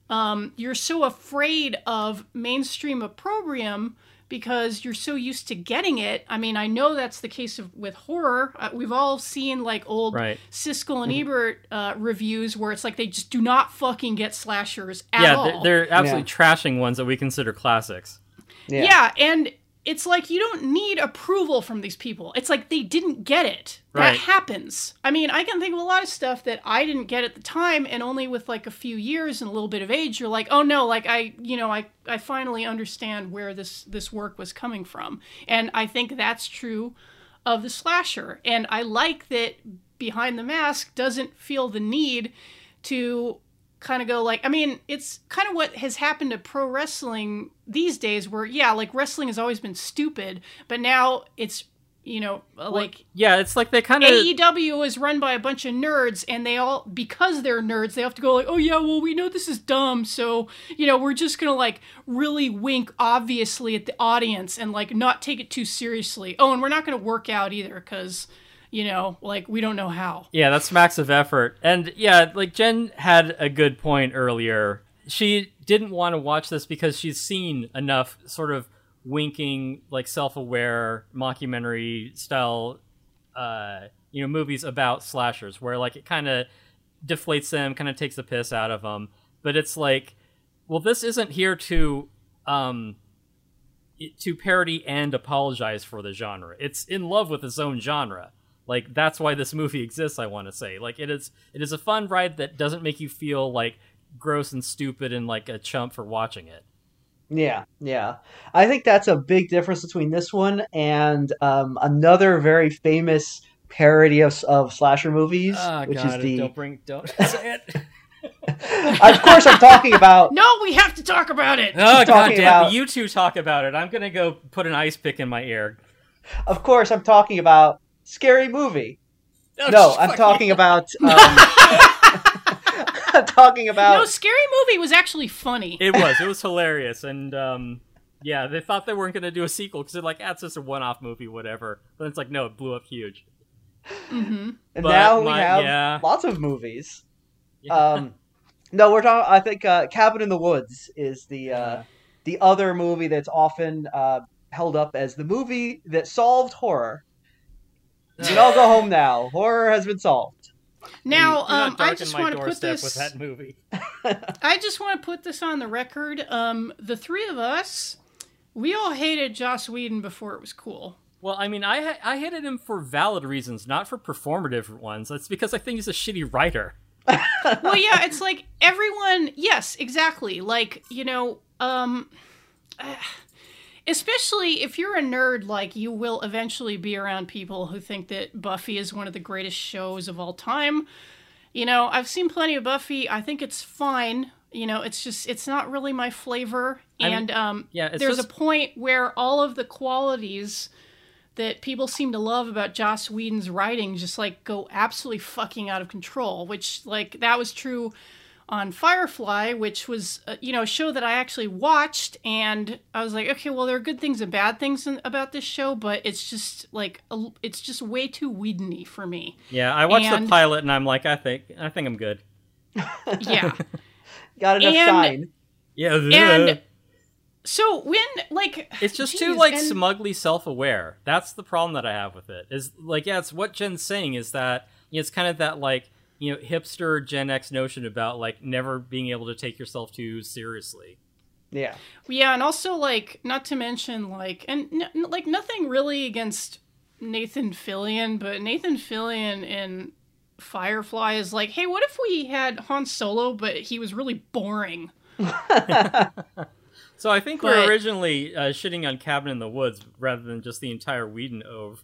S2: um, you're so afraid of mainstream opprobrium because you're so used to getting it. I mean, I know that's the case of, with horror. Uh, we've all seen like old
S3: Right.
S2: Siskel and Ebert uh, reviews where it's like they just do not fucking get slashers at
S3: yeah,
S2: all.
S3: they're, they're absolutely trashing ones that we consider classics.
S4: Yeah.
S2: yeah. and it's like you don't need approval from these people. It's like they didn't get it. That happens. I mean, I can think of a lot of stuff that I didn't get at the time, and only with like a few years and a little bit of age, you're like, oh no, like I, you know, I, I finally understand where this this work was coming from, and I think that's true of the slasher. And I like that Behind the Mask doesn't feel the need to kind of go like I mean, it's kind of what has happened to pro wrestling these days where yeah, like wrestling has always been stupid, but now it's you know, like
S3: Yeah, it's like they kind of
S2: AEW is run by a bunch of nerds, and they all because they're nerds, they have to go like, oh yeah, well we know this is dumb, so you know we're just gonna like really wink obviously at the audience and like not take it too seriously. Oh, and we're not gonna work out either because you know like we don't know how.
S3: Yeah, that's smacks of effort. And yeah, like Jen had a good point earlier. She didn't want to watch this because she's seen enough sort of winking, like self-aware mockumentary style uh, you know, movies about slashers where like it kind of deflates them, kind of takes the piss out of them. But it's like, well, this isn't here to um to parody and apologize for the genre. It's in love with its own genre. Like that's why this movie exists. I want to say, like it is, it is a fun ride that doesn't make you feel like gross and stupid and like a chump for watching it.
S4: Yeah, yeah. I think that's a big difference between this one and um, another very famous parody of, of slasher movies,
S3: Ah,
S4: which
S3: God,
S4: is the.
S3: don't bring, don't say it.
S4: of course, I'm talking about.
S2: No, we have to talk about it.
S3: Oh god
S4: talking
S3: damn
S4: about-
S3: You two talk about it. I'm gonna go put an ice pick in my ear.
S4: Of course, I'm talking about Scary Movie.
S3: Oh,
S4: No, I'm talking
S3: yeah.
S4: about. Um, I'm talking about.
S2: no, Scary Movie was actually funny.
S3: It was. It was hilarious, and um, yeah, they thought they weren't gonna do a sequel because they're like, "Ah, it's just a one-off movie, whatever." But it's like, no, it blew up huge.
S2: hmm
S4: and
S3: but
S4: now we
S3: my-
S4: have
S3: yeah.
S4: lots of movies.
S3: Yeah.
S4: Um, no, we're talking. I think uh, Cabin in the Woods is the uh, the other movie that's often uh, held up as the movie that solved horror. You can all go home now. Horror has been solved.
S2: Now, um, I just want to put this.
S3: with that movie.
S2: I just want to put this on the record. Um, the three of us, we all hated Joss Whedon before it was cool.
S3: Well, I mean, I ha- I hated him for valid reasons, not for performative ones. That's because I think he's a shitty writer.
S2: well, yeah, it's like everyone. Yes, exactly. Like you know, um, especially if you're a nerd, like you will eventually be around people who think that Buffy is one of the greatest shows of all time. You know, I've seen plenty of Buffy. I think it's fine. You know, it's just it's not really my flavor.
S3: I mean,
S2: And um,
S3: yeah,
S2: there's
S3: just-
S2: a point where all of the qualities that people seem to love about Joss Whedon's writing just like go absolutely fucking out of control. Which like that was true on Firefly, which was uh, you know a show that I actually watched, and I was like, okay, well there are good things and bad things in, about this show, but it's just like a, it's just way too Whedon-y for me.
S3: Yeah, I watched the pilot and I'm like, I think I think I'm good.
S2: Yeah.
S4: Got enough
S2: And-
S4: shine.
S3: Yeah,
S2: And- So when like
S3: it's just
S2: geez,
S3: too like
S2: and-
S3: smugly self-aware. That's the problem that I have with it. Is like, yeah, it's what Jen's saying is that you know, it's kind of that like you know hipster Gen X notion about like never being able to take yourself too seriously.
S4: Yeah.
S2: Yeah, and also like not to mention like and n- like nothing really against Nathan Fillion, but Nathan Fillion in Firefly is like, hey, what if we had Han Solo, but he was really boring?
S3: So I think we
S2: But-
S3: we're originally uh, shitting on Cabin in the Woods rather than just the entire Whedon ove.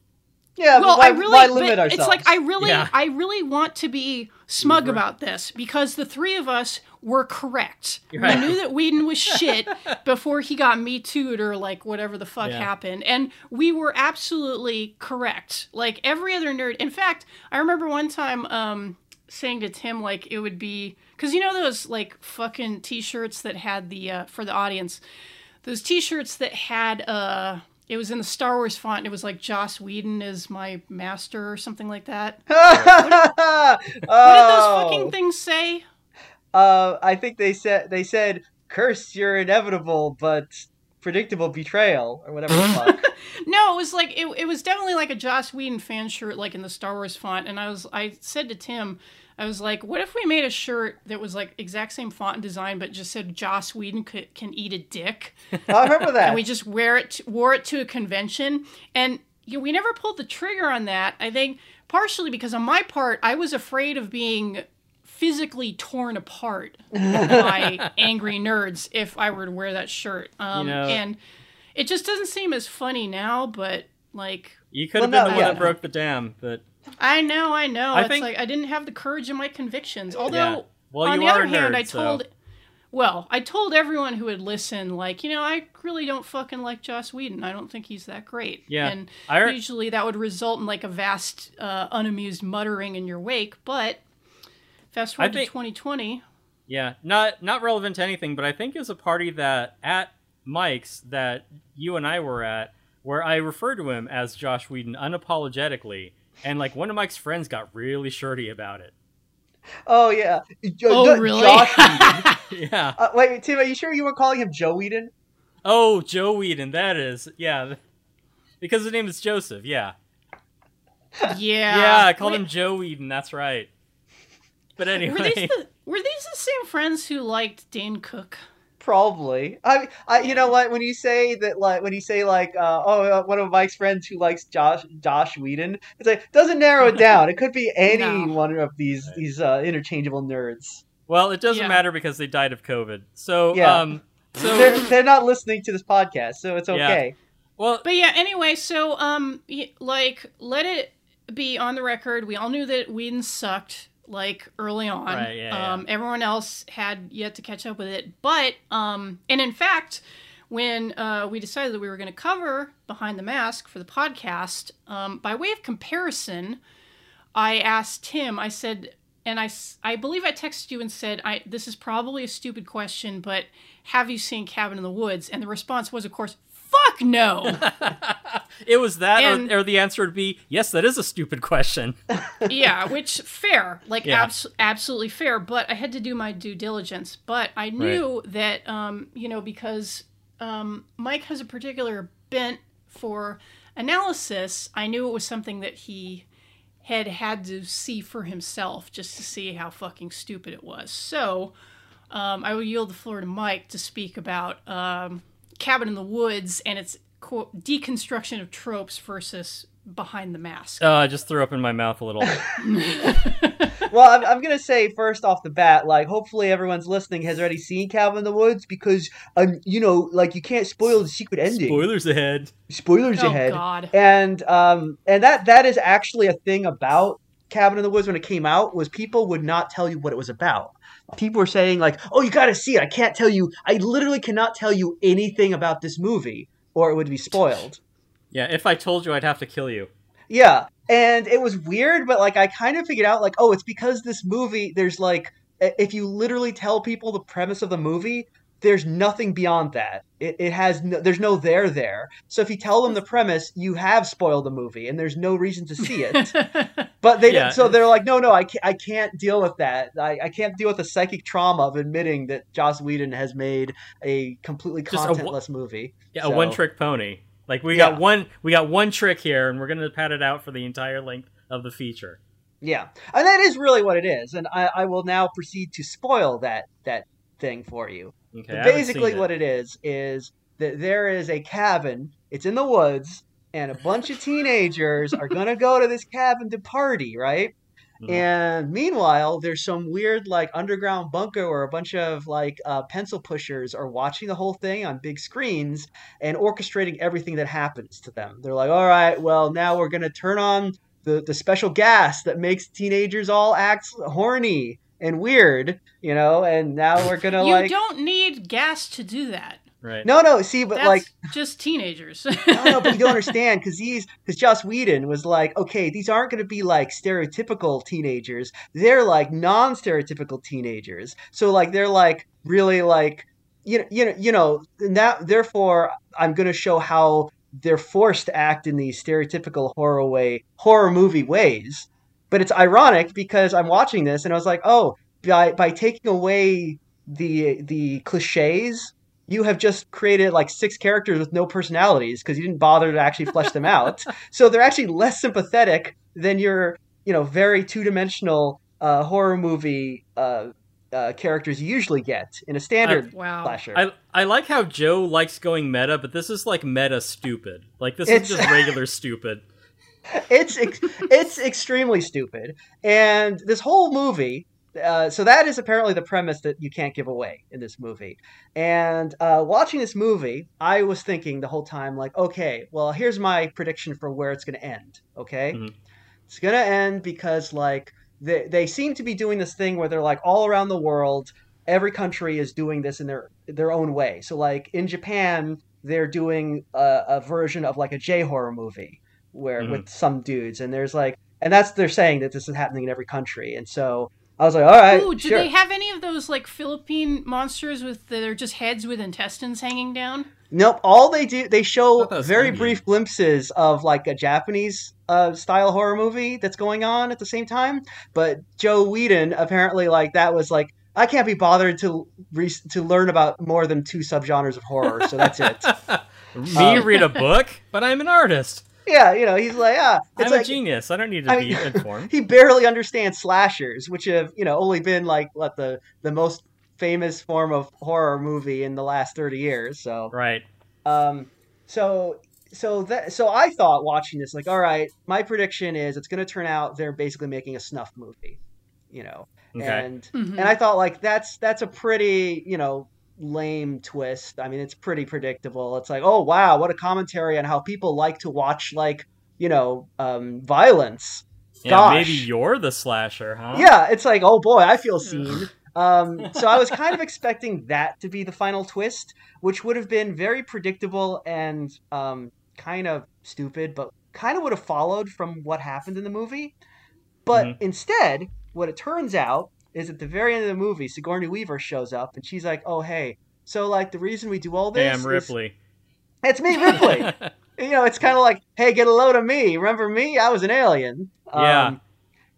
S4: Yeah,
S2: well,
S4: why,
S2: I really,
S4: why limit ourselves?
S2: It's like I really,
S3: Yeah.
S2: I really want to be smug
S3: Right.
S2: about this because the three of us were correct.
S3: Right.
S2: We knew that Whedon was shit before he got me too'd or like whatever the fuck
S3: Yeah.
S2: happened, and we were absolutely correct. Like every other nerd. In fact, I remember one time um, saying to Tim like it would be because you know those like fucking t-shirts that had the uh, for the audience those t-shirts that had uh it was in the Star Wars font. And it was like Joss Whedon is my master or something like that.
S4: oh,
S2: What did those fucking things say?
S4: uh, I think they said they said curse your inevitable but predictable betrayal or whatever the fuck.
S2: No, it was like it, it was definitely like a Joss Whedon fan shirt, like in the Star Wars font. And I was I said to Tim, I was like, what if we made a shirt that was like exact same font and design, but just said Joss Whedon c- can eat a dick,
S4: I remember that.
S2: and we just wear it to, wore it to a convention, and you know, we never pulled the trigger on that. I think partially because on my part, I was afraid of being physically torn apart by angry nerds if I were to wear that shirt. Um,
S3: You know-
S2: and it just doesn't seem as funny now, but like
S3: You could have
S4: Well,
S3: been
S4: no,
S3: the one
S4: yeah.
S3: that broke the dam, but
S2: I know, I know.
S3: I
S2: it's
S3: think-
S2: like I didn't have the courage in my convictions. Although
S3: Yeah. Well,
S2: on the other hand,
S3: nerd,
S2: I
S3: so-
S2: told well, I told everyone who would listen, like, you know, I really don't fucking like Joss Whedon. I don't think he's that great.
S3: Yeah.
S2: And
S3: I
S2: usually that would result in like a vast, uh, unamused muttering in your wake. But fast forward
S3: think-
S2: to 2020.
S3: Yeah, not not relevant to anything, but I think it was a party that at Mike's that you and I were at, where I referred to him as Josh Whedon unapologetically, and like one of Mike's friends got really shirty about it.
S4: oh yeah. Jo-
S2: Oh,
S4: Jo-
S2: really?
S4: Josh
S3: Yeah.
S4: Uh, wait, Tim, are you sure you were calling him Joe Whedon?
S3: Oh, Joe Whedon, that is. Yeah. Because his name is Joseph, yeah.
S2: Yeah.
S3: yeah, I called
S2: Wait,
S3: him Joe Whedon, that's right. But
S2: Were
S3: anyway.
S2: these, the, were these the same friends who liked Dane Cook?
S4: Probably. I, I, you know what? When you say that, like, when you say like, uh, oh, uh, one of Mike's friends who likes Josh, Josh Whedon, it's like doesn't narrow it down. It could be any
S2: No.
S4: one of these these uh, interchangeable nerds.
S3: Well, it doesn't
S2: Yeah.
S3: matter because they died of COVID. So,
S4: Yeah.
S3: um, so
S4: they're they're not listening to this podcast, so it's
S3: Yeah.
S4: okay.
S3: well,
S2: But yeah, anyway, so um, like, let it be on the record. We all knew that Whedon sucked like early on.
S3: Right, yeah,
S2: um, everyone else had yet to catch up with it, but um, and in fact, when uh, we decided that we were going to cover Behind the Mask for the podcast, um, by way of comparison, I asked Tim. I said. And I I believe I texted you and said, I, this is probably a stupid question, but have you seen Cabin in the Woods? And the response was, of course, fuck no.
S3: it was that,
S2: And-
S3: or, or the answer would be yes. That is a stupid question.
S2: yeah, which fair, like
S3: Yeah.
S2: abs- absolutely fair. But I had to do my due diligence. But I knew that, um, you know, because um, Mike has a particular bent for analysis, I knew it was something that he had had to see for himself just to see how fucking stupid it was. So um, I will yield the floor to Mike to speak about um, Cabin in the Woods and its quote, deconstruction of tropes versus Behind the Mask.
S3: Uh, I just threw up in my mouth a little.
S4: Well, I'm, I'm gonna say first off the bat, like hopefully everyone's listening has already seen Cabin in the Woods because um, you know, like you can't spoil the secret ending.
S3: Spoilers ahead.
S4: Spoilers
S2: Oh,
S4: ahead.
S2: God.
S4: And um, and that that is actually a thing about Cabin in the Woods when it came out was people would not tell you what it was about. People were saying like, "Oh, you got to see it." I can't tell you. I literally cannot tell you anything about this movie, or it would be spoiled.
S3: Yeah, if I told you, I'd have to kill you.
S4: Yeah, and it was weird, but like I kind of figured out like, oh, it's because this movie. There's like, if you literally tell people the premise of the movie, there's nothing beyond that. It, it has no, there's no there there. So if you tell them the premise, you have spoiled the movie, and there's no reason to see it. But they
S3: Yeah.
S4: so they're like, no, no, I can't, I can't deal with that. I, I can't deal with the psychic trauma of admitting that Joss Whedon has made a completely
S3: Just a wa-
S4: contentless movie.
S3: Yeah,
S4: So-
S3: a one-trick pony. Like we
S4: Yeah.
S3: got one, we got one trick here, and we're gonna pad it out for the entire length of the feature.
S4: Yeah, and that is really what it is. And I, I will now proceed to spoil that that thing for you.
S3: Okay,
S4: Basically, what it is is that there is a cabin. It's in the woods, and a bunch of teenagers are gonna go to this cabin to party, right?
S3: Mhm.
S4: And meanwhile, there's some weird like underground bunker where a bunch of like uh, pencil pushers are watching the whole thing on big screens and orchestrating everything that happens to them. They're like, all right, well now we're gonna turn on the the special gas that makes teenagers all act horny and weird, you know, and now we're gonna like
S2: you
S4: like
S2: don't need gas to do that.
S3: Right.
S4: no no see but
S2: That's
S4: like
S2: just teenagers.
S4: no, no, but you don't understand because these because Joss Whedon was like, okay, these aren't going to be like stereotypical teenagers. They're like non-stereotypical teenagers. So like they're like really like you know you know you know and that therefore I'm going to show how they're forced to act in these stereotypical horror way horror movie ways. But it's ironic because I'm watching this and I was like, oh, by by taking away the the cliches you have just created like six characters with no personalities because you didn't bother to actually flesh them out. So they're actually less sympathetic than your, you know, very two-dimensional uh, horror movie uh, uh, characters you usually get in a standard
S2: wow.
S4: slasher.
S3: I I like how Joe likes going meta, but this is like meta stupid. Like this
S4: It's-
S3: is just regular stupid.
S4: It's ex- it's extremely stupid, and this whole movie. Uh, so that is apparently the premise that you can't give away in this movie. And uh, watching this movie, I was thinking the whole time, like, okay, well, here's my prediction for where it's going to end. Okay,
S3: Mhm.
S4: it's going to end because like they they seem to be doing this thing where they're like all around the world, every country is doing this in their their own way. So like in Japan, they're doing a, a version of like a J horror movie where
S3: Mhm.
S4: with some dudes, and there's like, and that's they're saying that this is happening in every country, and so I was like, all right,
S2: Ooh, do
S4: sure.
S2: they have any of those like Philippine monsters with they're just heads with intestines hanging down?
S4: Nope. All they do, they show
S3: thought that was
S4: very
S3: Endgame.
S4: brief glimpses of like a Japanese uh, style horror movie that's going on at the same time. But Joe Whedon apparently like that was like I can't be bothered to re- to learn about more than two subgenres of horror, so that's it.
S3: Me
S4: Um,
S3: read a book, but I'm an artist.
S4: Yeah, you know, he's like, ah, it's
S3: I'm a genius. I don't need to
S4: I
S3: be
S4: mean-
S3: informed.
S4: he barely understands slashers, which have you know only been like what the the most famous form of horror movie in the last 30 years. So
S3: Right.
S4: um, so so that so I thought watching this like, all right, my prediction is it's going to turn out they're basically making a snuff movie, you know,
S3: Okay.
S4: and
S2: Mhm.
S4: and I thought like that's that's a pretty you know lame twist. I mean, it's pretty predictable. It's like, oh wow, what a commentary on how people like to watch like you know um, violence.
S3: Yeah,
S4: Gosh.
S3: maybe you're the slasher, huh?
S4: Yeah, it's like, oh boy, I feel seen. Um, so I was kind of expecting that to be the final twist, which would have been very predictable and um, kind of stupid, but kind of would have followed from what happened in the movie. But
S3: Mhm.
S4: instead, what it turns out is at the very end of the movie, Sigourney Weaver shows up and she's like, "Oh hey, so like the reason we do all this
S3: Hey, I'm
S4: is-
S3: Ripley.
S4: it's me, Ripley." you know, it's kind of like, "Hey, get a load of me. Remember me? I was an alien."
S3: Yeah.
S4: Um,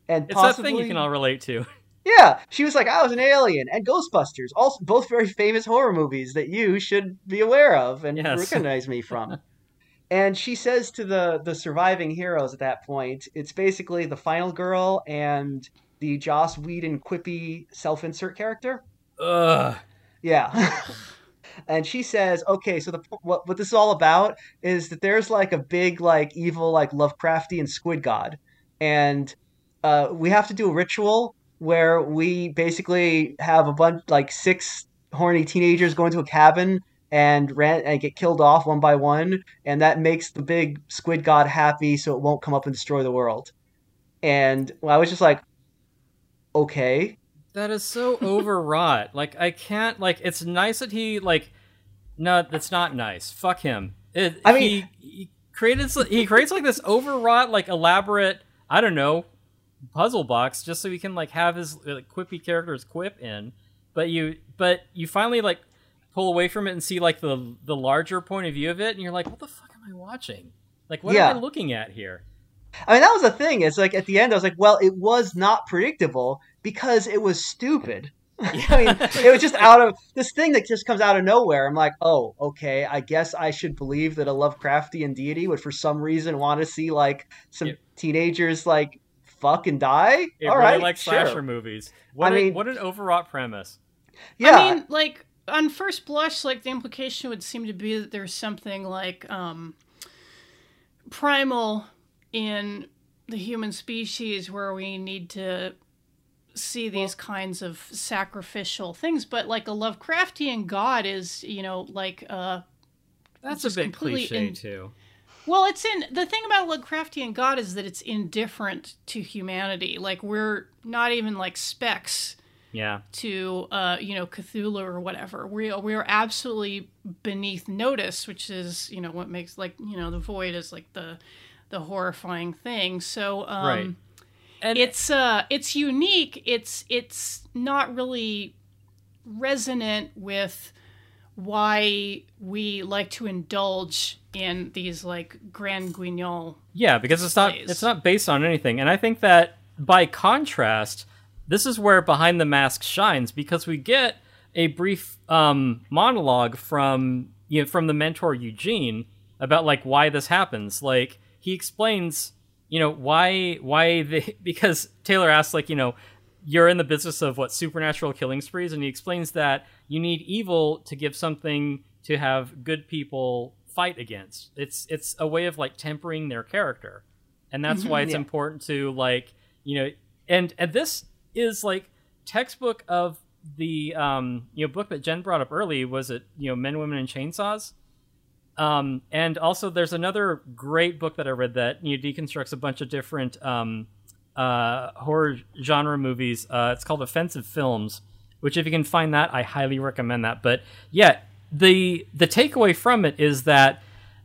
S4: and
S3: it's
S4: possibly,
S3: that thing you can all relate to.
S4: yeah, she was like, I was an alien, and Ghostbusters, also both very famous horror movies that you should be aware of and
S3: Yes.
S4: recognize me from. and she says to the the surviving heroes at that point, it's basically the final girl and the Joss Whedon quippy self-insert character.
S3: Ugh.
S4: Yeah. and she says, "Okay, so the what what this is all about is that there's like a big like evil like Lovecraftian squid god, and uh, we have to do a ritual where we basically have a bunch like six horny teenagers go into a cabin." And ran and get killed off one by one, and that makes the big squid god happy, so it won't come up and destroy the world. And well, I was just like, okay,
S3: That is so overwrought. Like I can't like it's nice that he like no, that's not nice. Fuck him. It,
S4: I mean-
S3: he, he created he creates like this overwrought like elaborate I don't know puzzle box just so he can like have his like, quippy characters quip in. But you but you finally like pull away from it and see like the the larger point of view of it and you're like what the fuck am I watching? Like what
S4: Yeah.
S3: am I looking at here?
S4: I mean, that was the thing. It's like at the end, I was like, well, it was not predictable because it was stupid. I mean, it was just out of this thing that just comes out of nowhere. I'm like, oh, okay, I guess I should believe that a Lovecraftian deity would, for some reason, want to see like some
S3: Yep.
S4: teenagers like fuck and die.
S3: It
S4: All
S3: really
S4: right,
S3: like
S4: sure.
S3: slasher movies. What
S4: I
S3: a-
S4: mean-
S3: what an overwrought premise.
S4: Yeah,
S2: I mean, like on first blush, like the implication would seem to be that there's something like um, primal in the human species where we need to see these kinds of sacrificial things. But like a Lovecraftian god is, you know, like uh,
S3: That's a bit
S2: completely
S3: cliche
S2: in-
S3: too.
S2: well, it's in the thing about Lovecraftian God is that it's indifferent to humanity. Like we're not even like specks
S3: Yeah.
S2: to uh, you know Cthulhu or whatever. We are, we are absolutely beneath notice, which is you know what makes like you know the void is like the the horrifying thing. So um,
S3: Right. And
S2: it's uh it's unique. It's it's not really resonant with why we like to indulge in these like grand guignol
S3: yeah, because it's not
S2: plays.
S3: it's not based on anything. And I think that by contrast, this is where Behind the Mask shines because we get a brief um, monologue from you know, from the mentor Eugene about like why this happens. Like he explains, you know, why why they because Taylor asks like, you know, you're in the business of what supernatural killing sprees and he explains that you need evil to give something to have good people fight against. It's it's a way of like tempering their character. And that's why it's
S4: Yeah.
S3: important to like, you know, and and this is like textbook of the um you know book that Jen brought up early was it, you know, Men, Women and Chainsaws? Um, and also, there's another great book that I read that you know, deconstructs a bunch of different um, uh, horror genre movies. Uh, it's called Offensive Films, which if you can find that, I highly recommend that. But yeah, the the takeaway from it is that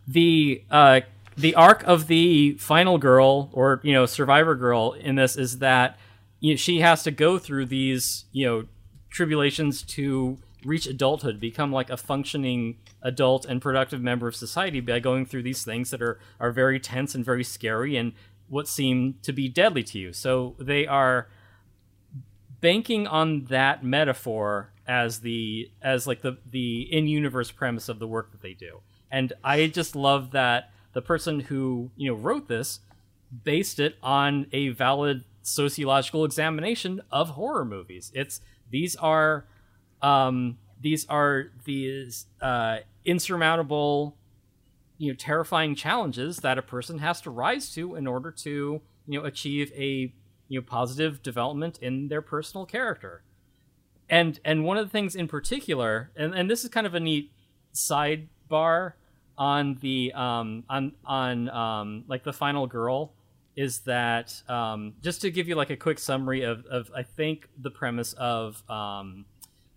S3: the uh, the arc of the final girl or you know survivor girl in this is that you know, she has to go through these you know tribulations to reach adulthood, become like a functioning adult and productive member of society by going through these things that are are very tense and very scary and what seem to be deadly to you. So they are banking on that metaphor as the as like the the in-universe premise of the work that they do. And I just love that the person who, you know, wrote this based it on a valid sociological examination of horror movies. It's these are um, these are these uh, insurmountable, you know, terrifying challenges that a person has to rise to in order to you know achieve a you know positive development in their personal character. And and one of the things in particular, and, and this is kind of a neat sidebar on the um on on um like the final girl is that um just to give you like a quick summary of of I think the premise of um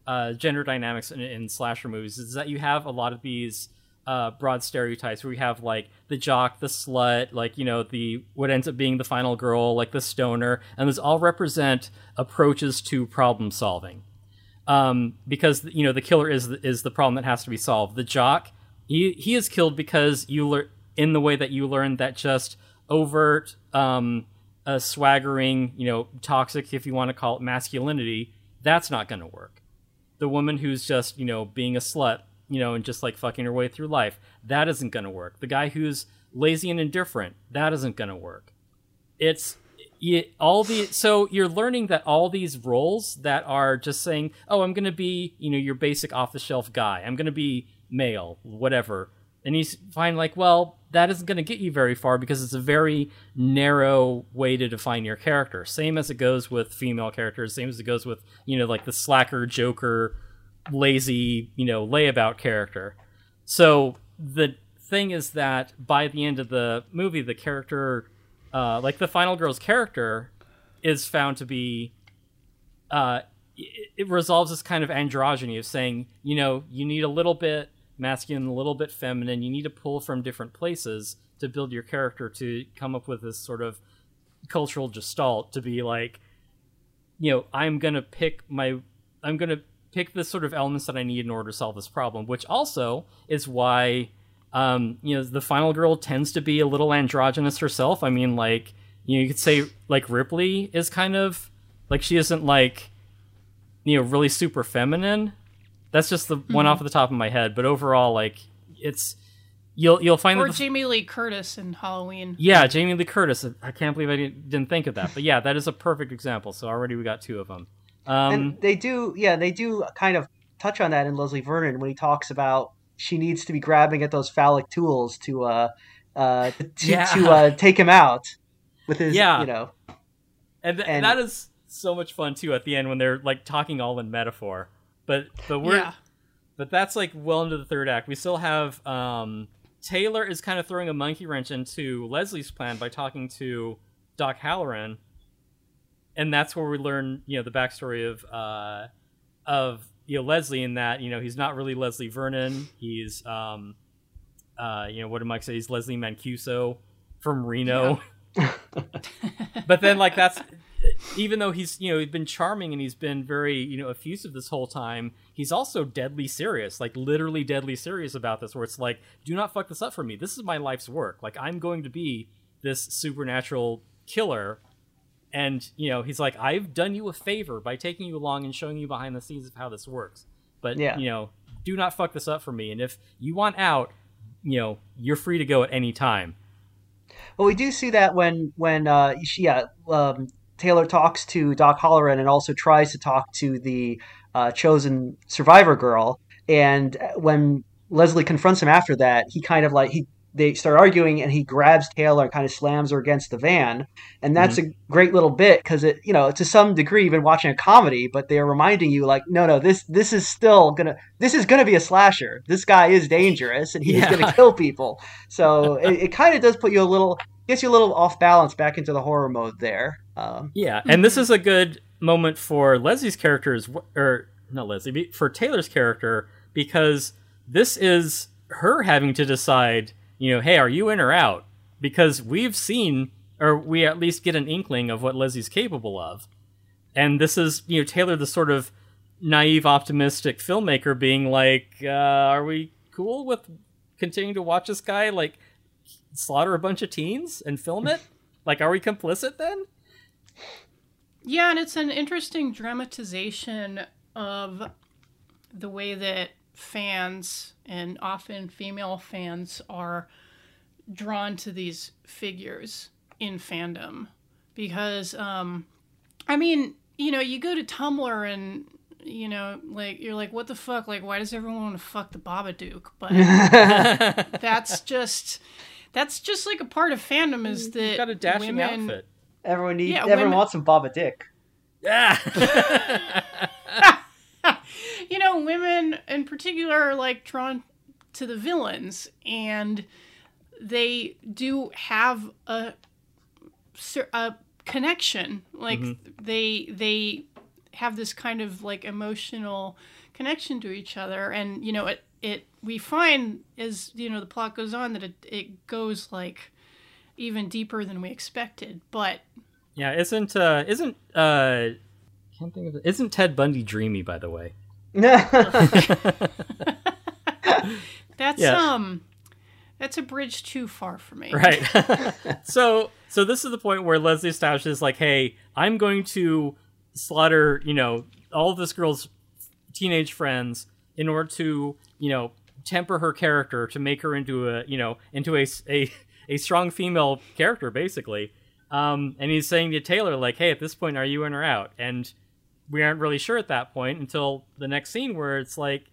S3: uh gender dynamics in, in slasher movies is that you have a lot of these uh, broad stereotypes where we have like the jock, the slut, like you know the what ends up being the final girl, like the stoner, and those all represent approaches to problem solving. Um, because you know the killer is the, is the problem that has to be solved. The jock, he he is killed because you learn in the way that you learn that just overt, um, swaggering, you know, toxic if you want to call it masculinity, that's not going to work. The woman who's just you know being a slut you know, and just like fucking her way through life. That isn't going to work. The guy who's lazy and indifferent, that isn't going to work. It's it, all the so you're learning that all these roles that are just saying, "Oh, I'm going to be, you know, your basic off-the-shelf guy. I'm going to be male, whatever." And you find like, well, that isn't going to get you very far because it's a very narrow way to define your character. Same as it goes with female characters, same as it goes with, you know, like the slacker joker lazy, you know, layabout character. So the thing is that by the end of the movie, the character, uh, like the final girl's character, is found to be, uh, it, it resolves this kind of androgyny of saying, you know, you need a little bit masculine, a little bit feminine. You need to pull from different places to build your character to come up with this sort of cultural gestalt to be like, you know, I'm gonna pick my, I'm gonna pick the sort of elements that I need in order to solve this problem, which also is why um, you know the final girl tends to be a little androgynous herself. I mean, like you know, you could say like Ripley is kind of like she isn't like you know really super feminine. That's just the mm-hmm. one off the top of my head, but overall, like it's you'll you'll find
S2: or
S3: that
S2: Jamie Lee Curtis in Halloween.
S3: Yeah, Jamie Lee Curtis. I can't believe I didn't think of that, but yeah, that is a perfect example. So already we got two of them. Um,
S4: and they do, yeah, they do kind of touch on that in Leslie Vernon when he talks about she needs to be grabbing at those phallic tools to uh, uh, to, yeah. to uh, take him out with his, yeah. you know,
S3: and, th- and, that is so much fun too at the end when they're like talking all in metaphor. But but we're yeah. but that's like well into the third act. We still have um, Taylor is kind of throwing a monkey wrench into Leslie's plan by talking to Doc Halloran, and that's where we learn you know the backstory of uh, of you know Leslie in that you know he's not really Leslie Vernon. He's um, uh, you know what did Mike say? He's Leslie Mancuso from Reno. Yeah. but then like that's even though he's you know he's been charming and he's been very you know effusive this whole time he's also deadly serious like literally deadly serious about this where it's like do not fuck this up for me. This is my life's work. Like i'm going to be this supernatural killer. And you know he's like i've done you a favor by taking you along and showing you behind the scenes of how this works. But yeah. you know do not fuck this up for me. And if you want out you know you're free to go at any time.
S4: Well we do see that when when uh she, yeah um, taylor talks to doc halloran and also tries to talk to the uh, chosen survivor girl and when leslie confronts him after that he kind of like he they start arguing and he grabs Taylor and kind of slams her against the van. And that's mm-hmm. a great little bit because it, you know, to some degree, even watching a comedy, but they're reminding you like, no, no, this, this is still gonna, this is gonna be a slasher. This guy is dangerous and he's yeah. gonna kill people. So it, it kind of does put you a little, gets you a little off balance back into the horror mode there. Um,
S3: yeah. And this is a good moment for Leslie's characters or not Leslie, for Taylor's character, because this is her having to decide you know, hey, are you in or out? Because we've seen, or we at least get an inkling of what Leslie's capable of. And this is, you know, Taylor, the sort of naive, optimistic filmmaker, being like, uh, are we cool with continuing to watch this guy, like, slaughter a bunch of teens and film it? like, are we complicit then?
S2: Yeah, and it's an interesting dramatization of the way that fans and often female fans are drawn to these figures in fandom because um i mean you know you go to tumblr and you know, like you're like, what the fuck? Like, why does everyone want to fuck the Babadook? But that's just that's just like a part of fandom is that
S3: You got a dashing
S2: women,
S3: outfit.
S4: Everyone needs.
S2: Yeah,
S4: everyone
S2: women-
S4: wants some Baba Dick.
S3: Yeah.
S2: you know, women in particular are like drawn to the villains, and they do have a a connection. Like mm-hmm. they they have this kind of like emotional connection to each other, and you know it it we find as you know the plot goes on that it it goes like even deeper than we expected, but
S3: yeah. Isn't uh isn't uh can't think of it. Isn't Ted Bundy dreamy by the way?
S2: that's
S3: Yeah.
S2: um that's a bridge too far for me.
S3: Right. so so this is the point where Leslie establishes like, hey, I'm going to slaughter, you know, all of this girl's teenage friends in order to, you know, temper her character to make her into a, you know, into a a, a strong female character basically. Um, and he's saying to Taylor like, hey, at this point, are you in or out? And we aren't really sure at that point until the next scene where it's like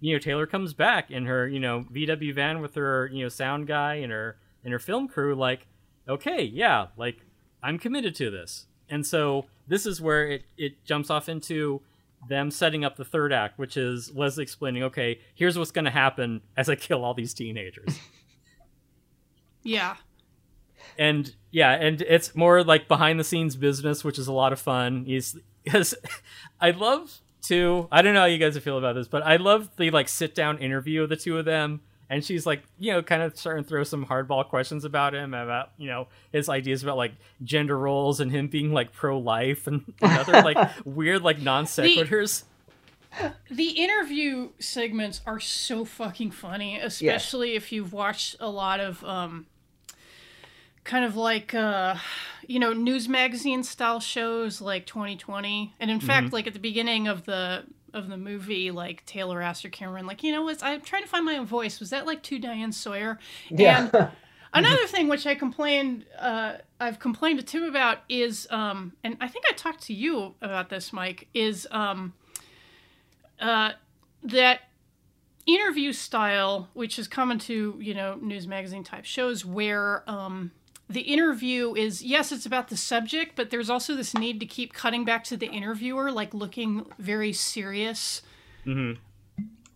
S3: you know Taylor comes back in her you know VW van with her you know sound guy and her and her film crew like okay yeah like I'm committed to this and so this is where it it jumps off into them setting up the third act which is Leslie explaining okay here's what's going to happen as I kill all these teenagers
S2: Yeah.
S3: and yeah, and it's more like behind the scenes business, which is a lot of fun. He's because I love to I don't know how you guys feel about this, but I love the like sit down interview of the two of them. And she's like, you know, kind of starting to throw some hardball questions about him, about you know his ideas about like gender roles and him being like pro life and, and other like weird like non sequiturs.
S2: The interview segments are so fucking funny, especially if you've watched a lot of um kind of like uh you know, news magazine style shows like 2020. And in fact, like at the beginning of the of the movie, like Taylor asked her Cameron, like, you know, was I'm trying to find my own voice. Was that like to Diane Sawyer?
S4: Yeah.
S2: And another thing which I complained, uh, I've complained to Tim about is, um, and I think I talked to you about this, Mike, is um, uh, that interview style, which is common to you know news magazine type shows, where um, the interview is yes, it's about the subject, but there's also this need to keep cutting back to the interviewer, like looking very serious.
S3: Mhm.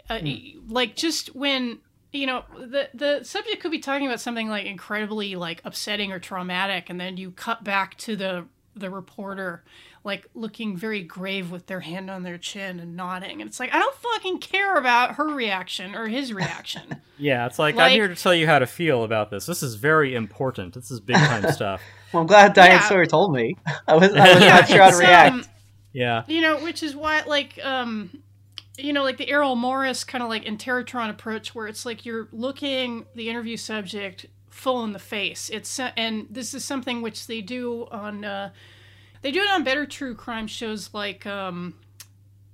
S2: Uh, Like just when you know the the subject could be talking about something like incredibly like upsetting or traumatic, and then you cut back to the the reporter like looking very grave with their hand on their chin and nodding and it's like i don't fucking care about her reaction or his reaction
S3: Yeah, it's like, I'm here to tell you how to feel about this. This is very important. This is big time stuff.
S4: Well, I'm glad Diane
S2: Yeah.
S4: Sawyer told me. I was, I was
S3: Yeah,
S4: not sure how to react.
S2: um,
S3: Yeah.
S2: you know which is why like um you know like the errol morris kind of like interrotron approach where it's like you're looking the interview subject full in the face it's and this is something which they do on uh they do it on better true crime shows like um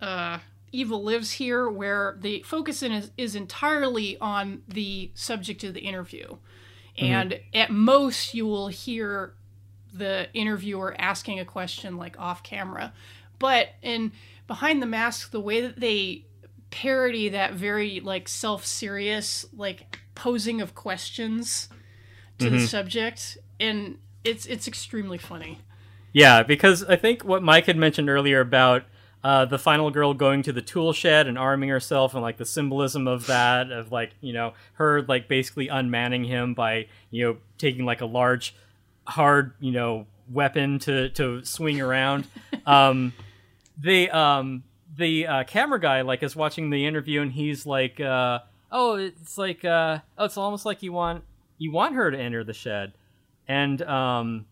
S2: uh evil lives here where the focus in is, is entirely on the subject of the interview. And at most you will hear the interviewer asking a question like off camera. But in behind the mask the way that they parody that very like self-serious like posing of questions to the subject and it's it's extremely funny
S3: Yeah, because I think what Mike had mentioned earlier about uh, the final girl going to the tool shed and arming herself and like the symbolism of that of like you know her like basically unmanning him by you know taking like a large hard you know weapon to to swing around. Um the um the uh, camera guy like is watching the interview and he's like uh oh it's like uh oh it's almost like you want you want her to enter the shed. And um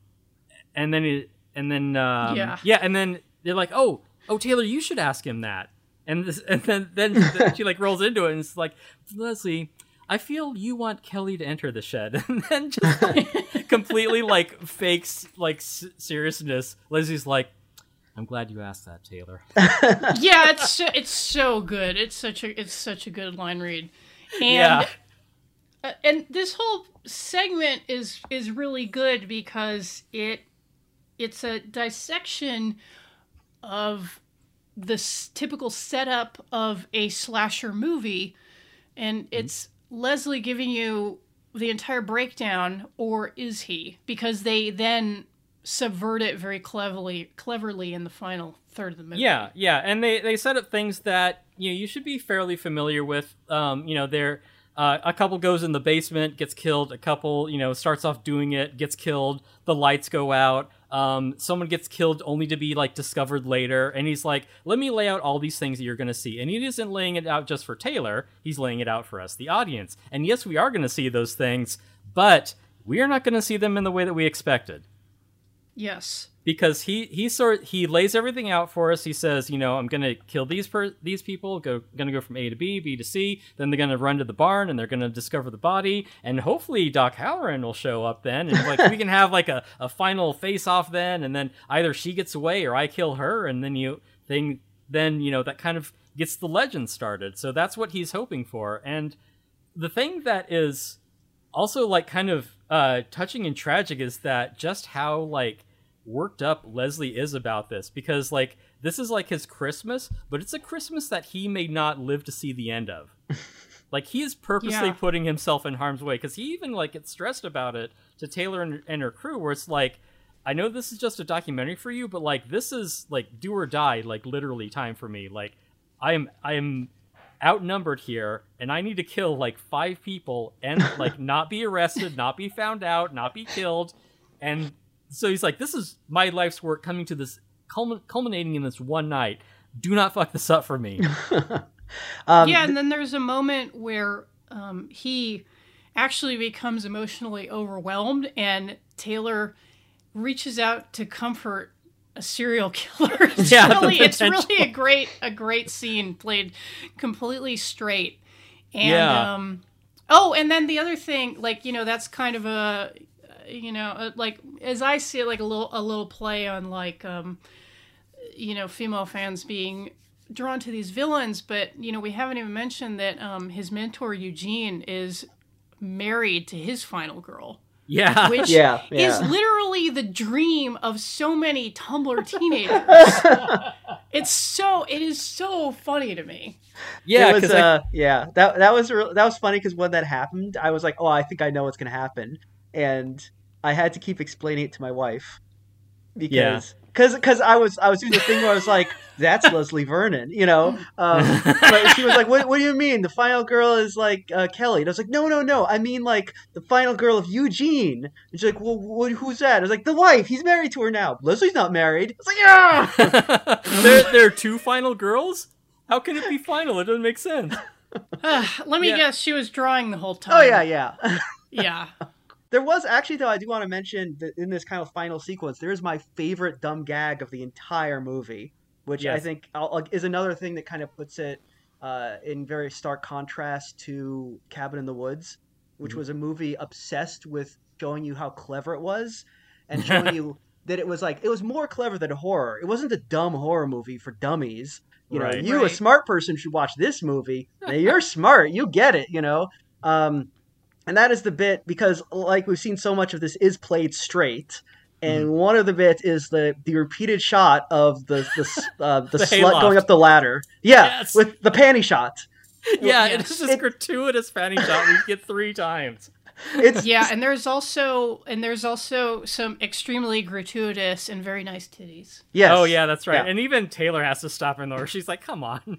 S3: and then it and then um,
S2: Yeah.
S3: yeah and then they're like oh oh taylor you should ask him that. And this, and then then, she like rolls into it and it's like leslie i feel you want kelly to enter the shed. And then just like, completely like fakes like s- seriousness. Leslie's like i'm glad you asked that taylor.
S2: Yeah it's so, it's so good. It's such a it's such a good line read. And
S3: yeah.
S2: uh, and this whole segment is is really good because it it's a dissection of the typical setup of a slasher movie, and it's Leslie giving you the entire breakdown, or is he? Because they then subvert it very cleverly, cleverly in the final third of the movie.
S3: Yeah, yeah, and they they set up things that you know you should be fairly familiar with. Um, you know, there uh, a couple goes in the basement, gets killed. A couple, you know, starts off doing it, gets killed. The lights go out. Um, someone gets killed only to be like discovered later, and he's like, "Let me lay out all these things that you're going to see." And he isn't laying it out just for Taylor; he's laying it out for us, the audience. And yes, we are going to see those things, but we are not going to see them in the way that we expected
S2: Yes.
S3: because he he sort he lays everything out for us. He says, you know, I'm gonna kill these per- these people, go gonna go from A to B, B to C. Then they're gonna run to the barn and they're gonna discover the body, and hopefully Doc Halloran will show up then, and like we can have like a, a final face off then, and then either she gets away or I kill her, and then you thing then you know that kind of gets the legend started. So that's what he's hoping for, and the thing that is also like kind of uh touching and tragic is that just how like worked up Leslie is about this because like this is like his Christmas, but it's a Christmas that he may not live to see the end of. like he is purposely
S2: Yeah.
S3: putting himself in harm's way because he even like gets stressed about it to Taylor and, and her crew, where it's like, I know this is just a documentary for you, but like this is like do or die, like literally time for me. Like I am I am outnumbered here and I need to kill like five people and like not be arrested, not be found out, not be killed. And so he's like, this is my life's work coming to this culminating in this one night. Do not fuck this up for me.
S4: Um,
S2: yeah, and then there's a moment where um, he actually becomes emotionally overwhelmed, and Taylor reaches out to comfort a serial killer. It's
S3: Yeah,
S2: really, it's really a great, a great scene played completely straight. And
S3: Yeah.
S2: um, oh, and then the other thing, like you know, that's kind of a, you know, uh, like as I see it, like a little, a little play on like, um, you know, female fans being drawn to these villains, but you know, we haven't even mentioned that um, his mentor Eugene is married to his final girl,
S3: Yeah.
S2: which
S4: Yeah,
S2: is literally the dream of so many Tumblr teenagers. it's so it is so funny to me.
S3: yeah,
S4: it was,
S3: because
S4: uh, yeah, that that was real that was funny because when that happened, I was like, oh, I think I know what's gonna happen, and I had to keep explaining it to my wife because because because I was I was doing the thing where I was like, that's Leslie Vernon, you know, um, but she was like, what what do you mean the final girl is like uh, Kelly? And I was like, no no no, I mean like the final girl of Eugene. And she's like, well, wh- who's that? I was like, the wife. He's married to her now. Leslie's not married. I was like, yeah.
S3: there, there are two final girls? How can it be final? It doesn't make sense.
S2: Let me
S3: Yeah.
S2: guess, she was drawing the whole time.
S4: Oh yeah yeah.
S2: yeah.
S4: There was actually, though, I do want to mention that in this kind of final sequence, there is my favorite dumb gag of the entire movie, which I
S3: Yes.
S4: think I'll, is another thing that kind of puts it uh, in very stark contrast to Cabin in the Woods, which
S3: Mhm.
S4: was a movie obsessed with showing you how clever it was and showing you that it was like it was more clever than a horror. It wasn't a dumb horror movie for dummies. You know,
S3: Right.
S4: you a smart person should watch this movie. Now, you're smart, you get it. You know. Um, and that is the bit because like we've seen so much of this is played straight and
S3: Mm-hmm.
S4: one of the bits is the the repeated shot of the the uh, the,
S3: The
S4: slut going up the ladder yeah
S3: Yes.
S4: with the panty shot
S3: yeah,
S2: yes.
S3: it is this
S4: It-
S3: gratuitous fanny shot we get three times.
S4: it's
S2: Yeah, and there's also and there's also some extremely gratuitous and very nice titties.
S4: yes
S3: Oh yeah, that's right.
S4: Yeah.
S3: And even Taylor has to stop in there. She's like, "Come on,"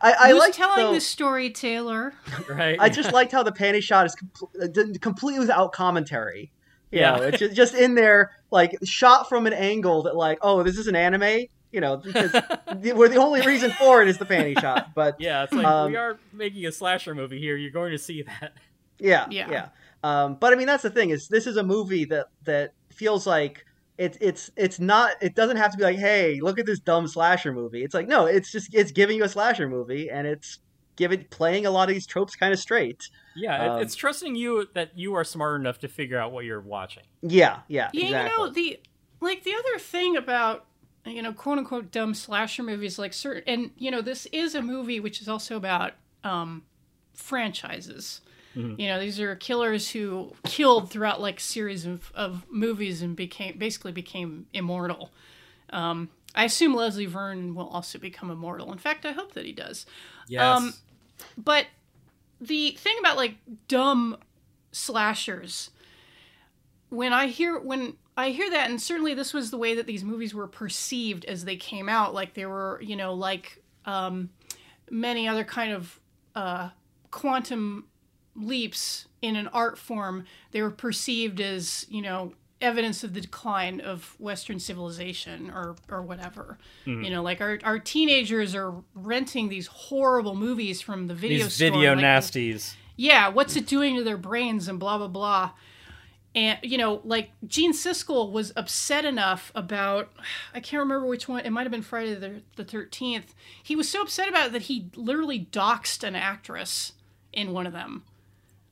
S4: i i like
S2: telling
S4: the,
S2: this story, Taylor?
S3: right?
S4: i just liked how the panty shot is compl- uh, completely without commentary you
S3: Yeah.
S4: know, it's just, just in there like shot from an angle that like oh this is an anime you know because the, where the only reason for it is the panty shot but
S3: yeah, it's like
S4: Um,
S3: we are making a slasher movie here. You're going to see that.
S4: Yeah,
S2: Yeah.
S4: yeah. Um, but I mean, that's the thing is this is a movie that that feels like it's it's it's not. It doesn't have to be like, hey, look at this dumb slasher movie. It's like no, it's just it's giving you a slasher movie, and it's giving playing a lot of these tropes kind of straight.
S3: Yeah,
S4: Um,
S3: it's trusting you that you are smart enough to figure out what you're watching.
S4: Yeah, yeah,
S2: Yeah,
S4: exactly.
S2: you know the like the other thing about you know quote unquote dumb slasher movies like certain and you know this is a movie which is also about um franchises.
S3: Mhm.
S2: You know, these are killers who killed throughout like series of, of movies and became basically became immortal. Um, I assume Leslie Vernon will also become immortal. In fact, I hope that he does.
S3: Yes.
S2: Um, But the thing about like dumb slashers, when I hear when I hear that, and certainly this was the way that these movies were perceived as they came out, like they were, you know, like um, many other kind of uh, quantum leaps in an art form, they were perceived as, you know, evidence of the decline of Western civilization or or whatever. Mm-hmm. You know, like our, our teenagers are renting these horrible movies from the video
S3: These
S2: store.
S3: video
S2: like,
S3: nasties.
S2: yeah, what's it doing to their brains and blah blah blah. And you know, like Gene Siskel was upset enough about I can't remember which one. It might have been Friday the the thirteenth. He was so upset about it that he literally doxed an actress in one of them.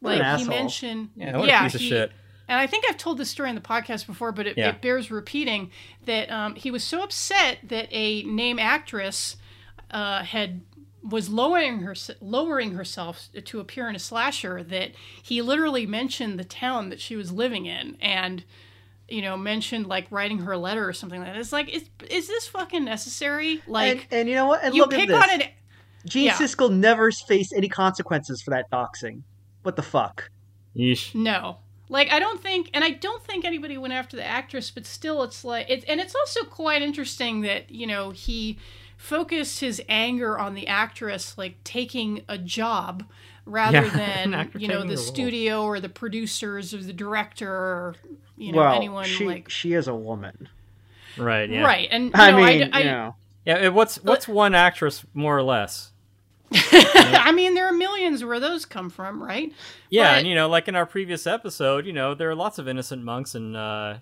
S4: What an
S2: Like he
S4: asshole.
S2: mentioned,
S3: Yeah, what a piece of
S2: he-
S3: shit.
S2: and I think I've told this story on the podcast before, but it,
S3: Yeah.
S2: it bears repeating that um, he was so upset that a name actress uh, had was lowering her lowering herself to appear in a slasher that he literally mentioned the town that she was living in and you know mentioned like writing her a letter or something like that. It's like is is this fucking necessary? Like
S4: and, and you know what? And
S2: you
S4: look at
S2: pick
S4: this.
S2: on it.
S4: Gene
S2: yeah.
S4: Siskel never faced any consequences for that doxing. What the fuck?
S3: Yeesh.
S2: No. Like I don't think and I don't think anybody went after the actress, but still it's like it and it's also quite interesting that, you know, he focused his anger on the actress like taking a job rather
S3: Yeah,
S2: than, you know, the studio or the producers or the director or you know
S4: well,
S2: anyone
S4: she
S2: like
S4: she is a woman.
S3: Right. Yeah.
S2: Right. And you
S4: I
S2: know,
S4: mean,
S2: I,
S4: you know,
S3: Yeah. it- What's what's one actress more or less?
S2: I mean there are millions where those come from, right?
S3: Yeah,
S2: But-
S3: and you know, like in our previous episode, you know, there are lots of innocent monks in uh,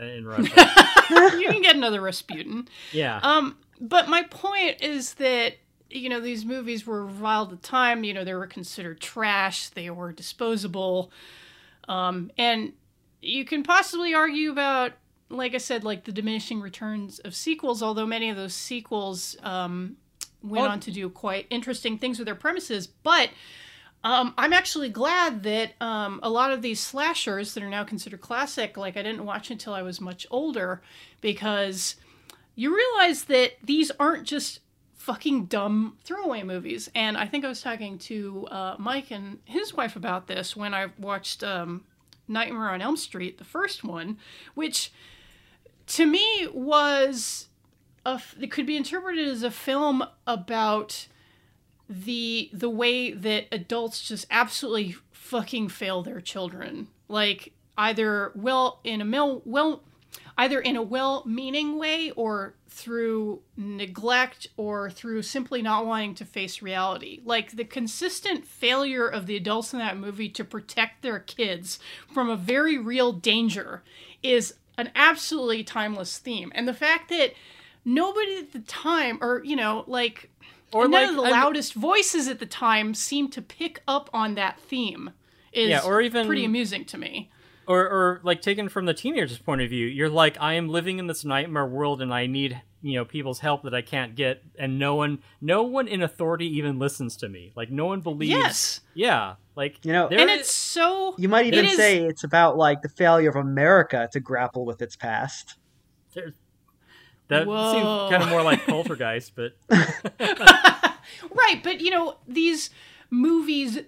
S3: in Russia.
S2: you can get another Rasputin.
S3: yeah.
S2: Um, but my point is that you know these movies were reviled at the time. You know they were considered trash. They were disposable, um, and you can possibly argue about, like I said, like the diminishing returns of sequels. Although many of those sequels um, went on to do quite interesting things with their premises, but. Um, I'm actually glad that um, a lot of these slashers that are now considered classic, like I didn't watch until I was much older, because you realize that these aren't just fucking dumb throwaway movies. And I think I was talking to uh, Mike and his wife about this when I watched um, Nightmare on Elm Street, the first one, which to me was a it could be interpreted as a film about the the way that adults just absolutely fucking fail their children. Like either well in a mil- well either in a well-meaning way or through neglect or through simply not wanting to face reality. Like the consistent failure of the adults in that movie to protect their kids from a very real danger is an absolutely timeless theme. And the fact that nobody at the time or you know like
S3: Or
S2: none
S3: like,
S2: of the
S3: I'm-
S2: loudest voices at the time seemed to pick up on that theme is
S3: Yeah, or even-
S2: pretty amusing to me
S3: or or like taken from the teenager's point of view, you're like, I am living in this nightmare world, and I need you know people's help that I can't get, and no one, no one in authority even listens to me. Like no one believes.
S2: Yes.
S3: Yeah. Like
S4: You know,
S2: and it's so
S4: you might even
S2: it is-
S4: say it's about like the failure of America to grapple with its past.
S3: there- that
S2: Whoa.
S3: seems kind of more like poltergeist, but
S2: right but you know these movies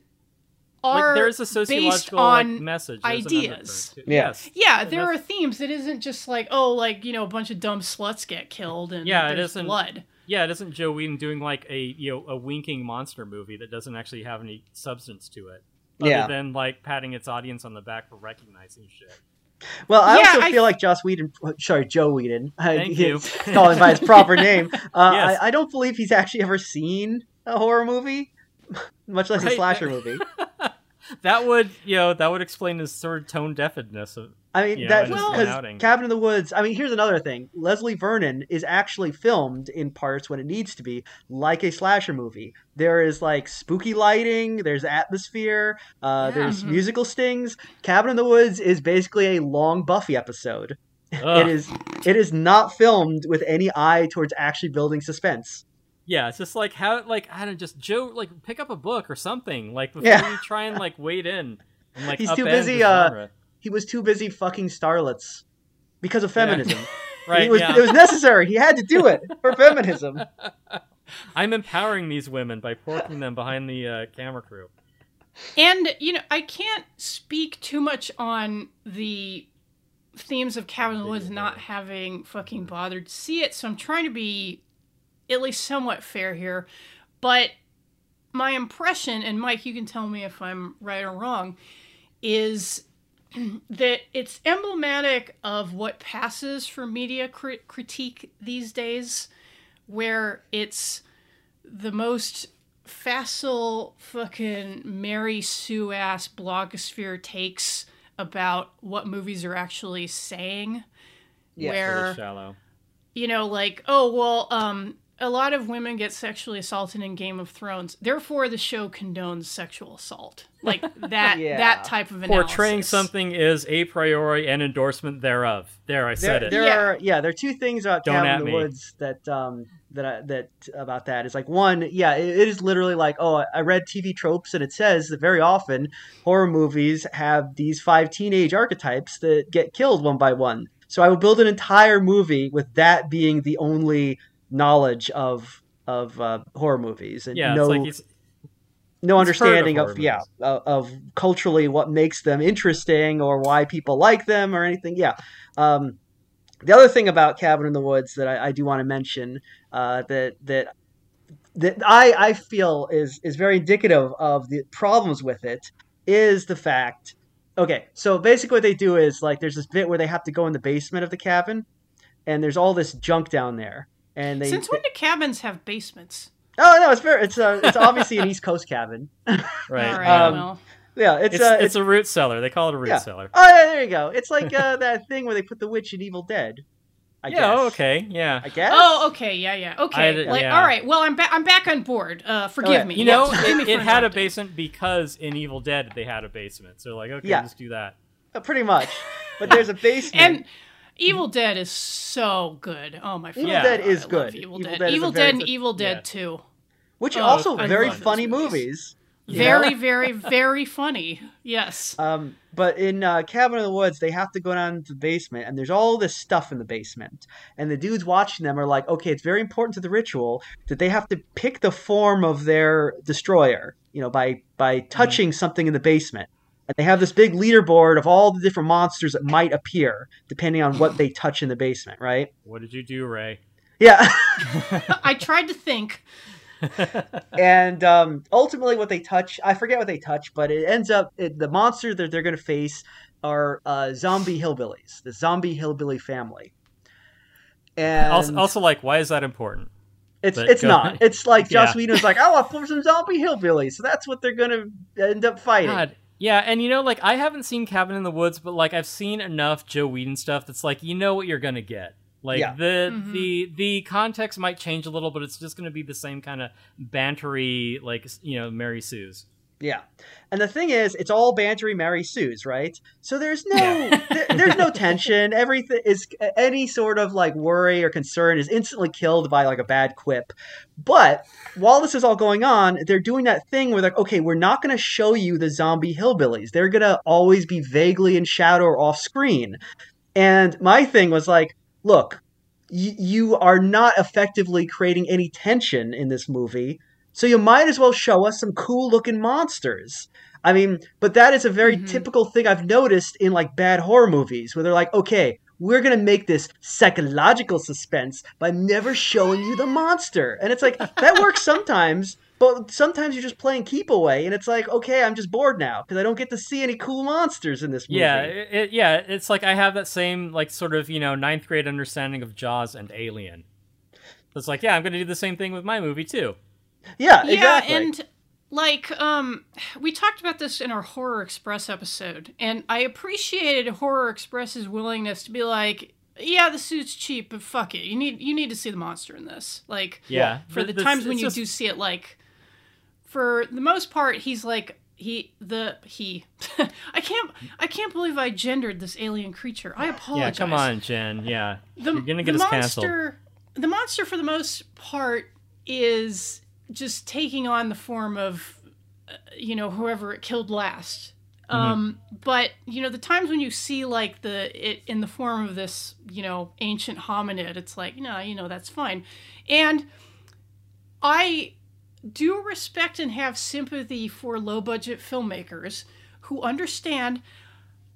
S2: are
S3: like there's a
S2: based
S3: sociological like,
S2: on
S3: message there's
S2: ideas.
S3: undercurrent
S4: Yeah.
S3: Yes.
S2: yeah there
S3: that's-
S2: are themes it isn't just like oh like you know a bunch of dumb sluts get killed and
S3: Yeah, it
S2: there's
S3: isn't-
S2: blood
S3: Yeah, it isn't Joe Whedon doing like a you know a winking monster movie that doesn't actually have any substance to it, other
S4: Yeah.
S3: than like patting its audience on the back for recognizing shit.
S4: Well, I
S2: Yeah,
S4: also
S2: I-
S4: feel like Joss Whedon, sorry, Joe Whedon.
S3: Thank you.
S4: calling him by his proper name. Uh,
S3: Yes.
S4: I, I don't believe he's actually ever seen a horror movie, much less a slasher movie.
S3: That would you know that would explain his sort of tone deafness. Of,
S4: I mean,
S3: Yeah,
S4: that's
S2: and it's
S4: because
S3: outing.
S4: Cabin in the Woods. I mean, here's another thing: Leslie Vernon is actually filmed in parts when it needs to be, like a slasher movie. There is like spooky lighting, there's atmosphere, uh,
S3: Yeah.
S4: there's
S2: Mhm.
S4: musical stings. Cabin in the Woods is basically a long Buffy episode. It
S3: Ugh.
S4: is. It is not filmed with any eye towards actually building suspense.
S3: Yeah, it's just like how like I don't just Joe like pick up a book or something like before
S4: Yeah.
S3: you try and like wade in. And, like,
S4: He's too busy, uh. He was too busy fucking starlets because of feminism.
S3: Right.
S4: it was
S3: yeah.
S4: it was necessary. He had to do it for feminism.
S3: I'm empowering these women by porking them behind the uh, camera crew.
S2: And you know, I can't speak too much on the themes of Cabin in the Woods not having fucking bothered to see it, so I'm trying to be at least somewhat fair here. But my impression, and Mike, you can tell me if I'm right or wrong, is that it's emblematic of what passes for media crit- critique these days, where it's the most facile fucking Mary Sue ass blogosphere takes about what movies are actually saying.
S4: Yes.
S2: where
S3: shallow.
S2: you know, like, oh well, um, a lot of women get sexually assaulted in Game of Thrones, therefore the show condones sexual assault, like that
S4: Yeah.
S2: that type of analysis.
S3: Portraying something is a priori and endorsement thereof. There, I said
S4: there,
S3: it.
S4: there
S2: Yeah.
S4: are yeah there are two things about
S3: Don't
S4: Cabin in the
S3: me.
S4: Woods that um that I, that about that is like one yeah it, it is literally like oh I- I read TV tropes and it says that very often horror movies have these five teenage archetypes that get killed one by one so I would build an entire movie with that being the only knowledge of of uh, horror movies and
S3: yeah,
S4: no
S3: like
S4: no
S3: heard of
S4: understanding of, yeah of, of culturally what makes them interesting or why people like them or anything yeah. Um, the other thing about cabin in the woods that i, I do want to mention uh, that that that I, I feel is is very indicative of the problems with it is the fact okay so basically what they do is like there's this bit where they have to go in the basement of the cabin and there's all this junk down there and they
S2: Since when do cabins have basements?
S4: oh no it's very it's uh, it's obviously an east coast cabin
S3: right.
S2: All right,
S4: Um,
S2: well,
S4: yeah it's
S3: It's,
S4: uh,
S3: it's a root cellar. They call it a root
S4: Yeah.
S3: cellar.
S4: Oh, yeah, there you go. It's like uh, that thing where they put the witch in Evil Dead. I
S3: yeah.
S4: guess.
S3: oh, okay. Yeah.
S4: I guess.
S2: oh, okay, yeah, yeah, okay.
S3: did-
S2: like,
S3: yeah.
S2: all right. Well, I'm back. I'm back on board. Uh, forgive
S4: Okay.
S2: me.
S3: You know,
S2: Yes, forgive me
S3: it,
S2: for
S3: it had a basement because in Evil Dead they had a basement. So like, okay,
S4: Yeah.
S3: let's do that.
S4: Uh, pretty much. But there's a basement.
S2: And Evil Dead is so good. Oh my
S4: Evil
S2: fucking
S3: Dead
S2: God,
S4: is good.
S2: Evil,
S4: Evil
S2: Dead.
S4: Dead
S2: Evil Dead and
S4: good-
S2: Evil Dead
S3: Yeah.
S2: 2.
S4: which
S2: Oh,
S4: also very funny
S2: movies.
S4: movies.
S2: Very, very, very funny. Yes.
S4: Um, but in uh, Cabin in the Woods, they have to go down to the basement, and there's all this stuff in the basement. And the dudes watching them are like, okay, it's very important to the ritual that they have to pick the form of their destroyer, you know, by by touching something in the basement. And they have this big leaderboard of all the different monsters that might appear depending on what they touch in the basement, right?
S3: What did you do, Ray?
S4: Yeah.
S2: I tried to think.
S4: and um, ultimately, what they touch, I forget what they touch, but it ends up it, the monster that they're going to face are uh, zombie hillbillies, the zombie hillbilly family. And
S3: also, also, like, why is that important?
S4: it's
S3: but
S4: it's
S3: go
S4: not. It's like Joss
S3: Yeah.
S4: Whedon's like, I want some zombie hillbillies, so that's what they're going to end up fighting.
S3: God. Yeah, and you know, like, I haven't seen Cabin in the Woods, but like, I've seen enough Joe Whedon stuff that's like, you know what you're gonna get. Like
S4: Yeah.
S3: the
S2: Mhm.
S3: the the context might change a little, but it's just gonna be the same kind of bantery, like you know, Mary Sue's.
S4: Yeah, and the thing is, it's all bantery Mary Sue's, right? So there's no there, there's no tension. Everything is any sort of like worry or concern is instantly killed by like a bad quip. But while this is all going on, they're doing that thing where like, okay, we're not going to show you the zombie hillbillies. They're going to always be vaguely in shadow or off screen. And my thing was like, look, y- you are not effectively creating any tension in this movie. So you might as well show us some cool looking monsters. I mean, but that is a very
S2: Mhm.
S4: typical thing I've noticed in like bad horror movies where they're like, okay, we're going to make this psychological suspense by never showing you the monster. And it's like, that works sometimes, but sometimes you're just playing keep away. And it's like, okay, I'm just bored now because I don't get to see any cool monsters in this movie.
S3: Yeah, it, yeah, it's like I have that same like sort of you know ninth grade understanding of Jaws and Alien. It's like, yeah, I'm gonna do the same thing with my movie too.
S4: Yeah,
S2: Yeah,
S4: exactly.
S2: and like um we talked about this in our Horror Express episode, and I appreciated Horror Express's willingness to be like, yeah, the suit's cheap, but fuck it. You need you need to see the monster in this. Like
S3: Yeah,
S2: for
S3: but
S2: the
S3: this-
S2: times when you
S3: just-
S2: do see it like for the most part he's like he the he I can't I can't believe I gendered this alien creature. I apologize
S3: Yeah,
S2: apologize.
S3: come on, Jen. Yeah,
S2: The,
S3: you're gonna get
S2: the
S3: us canceled.
S2: monster, The monster, for the most part, is just taking on the form of, uh, you know, whoever it killed last. Um, but you know, the times when you see like the it in the form of this, you know, ancient hominid, it's like, no, you know, that's fine. And I do respect and have sympathy for low budget filmmakers who understand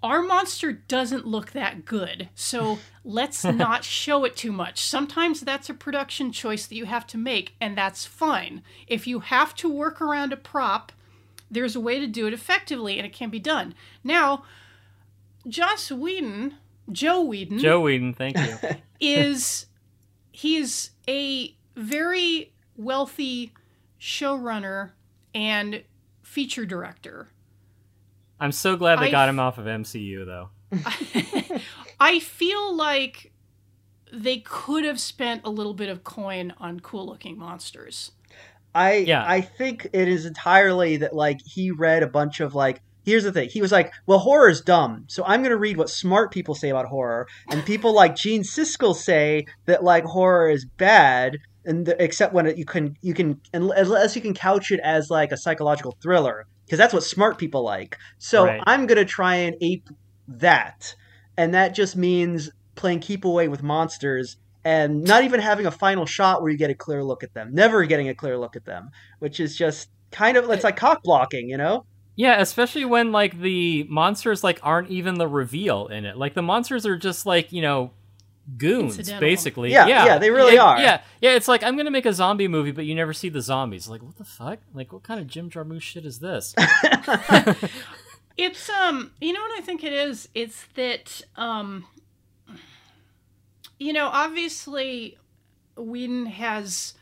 S2: our monster doesn't look that good. So let's not show it too much. Sometimes that's a production choice that you have to make, and that's fine. If you have to work around a prop, there's a way to do it effectively, and it can be done. Now, Joss Whedon, Joe Whedon,
S3: Joe Whedon, thank you.
S2: is he's a very wealthy showrunner and feature director.
S3: I'm so glad they
S2: I
S3: got
S2: f-
S3: him off of MCU though.
S2: I feel like they could have spent a little bit of coin on cool looking monsters.
S4: I
S3: Yeah.
S4: I think it is entirely that like he read a bunch of like here's the thing he was like well horror is dumb so I'm gonna read what smart people say about horror and people like Gene Siskel say that like horror is bad and the, except when it, you can you can unless you can couch it as like a psychological thriller because that's what smart people like so
S3: Right.
S4: I'm gonna try and ape that and that just means playing keep away with monsters and not even having a final shot where you get a clear look at them never getting a clear look at them which is just kind of it's like cock blocking you know
S3: Yeah, especially when like the monsters like aren't even the reveal in it. Like the monsters are just like, you know, goons
S2: Incidental.
S3: basically.
S4: Yeah, yeah, they really
S3: Yeah,
S4: are.
S3: Yeah. Yeah, it's like I'm going to make a zombie movie but you never see the zombies. Like what the fuck? Like what kind of Jim Jarmusch shit is this?
S2: It's um, you know what I think it is? It's that um, you know, obviously, Whedon has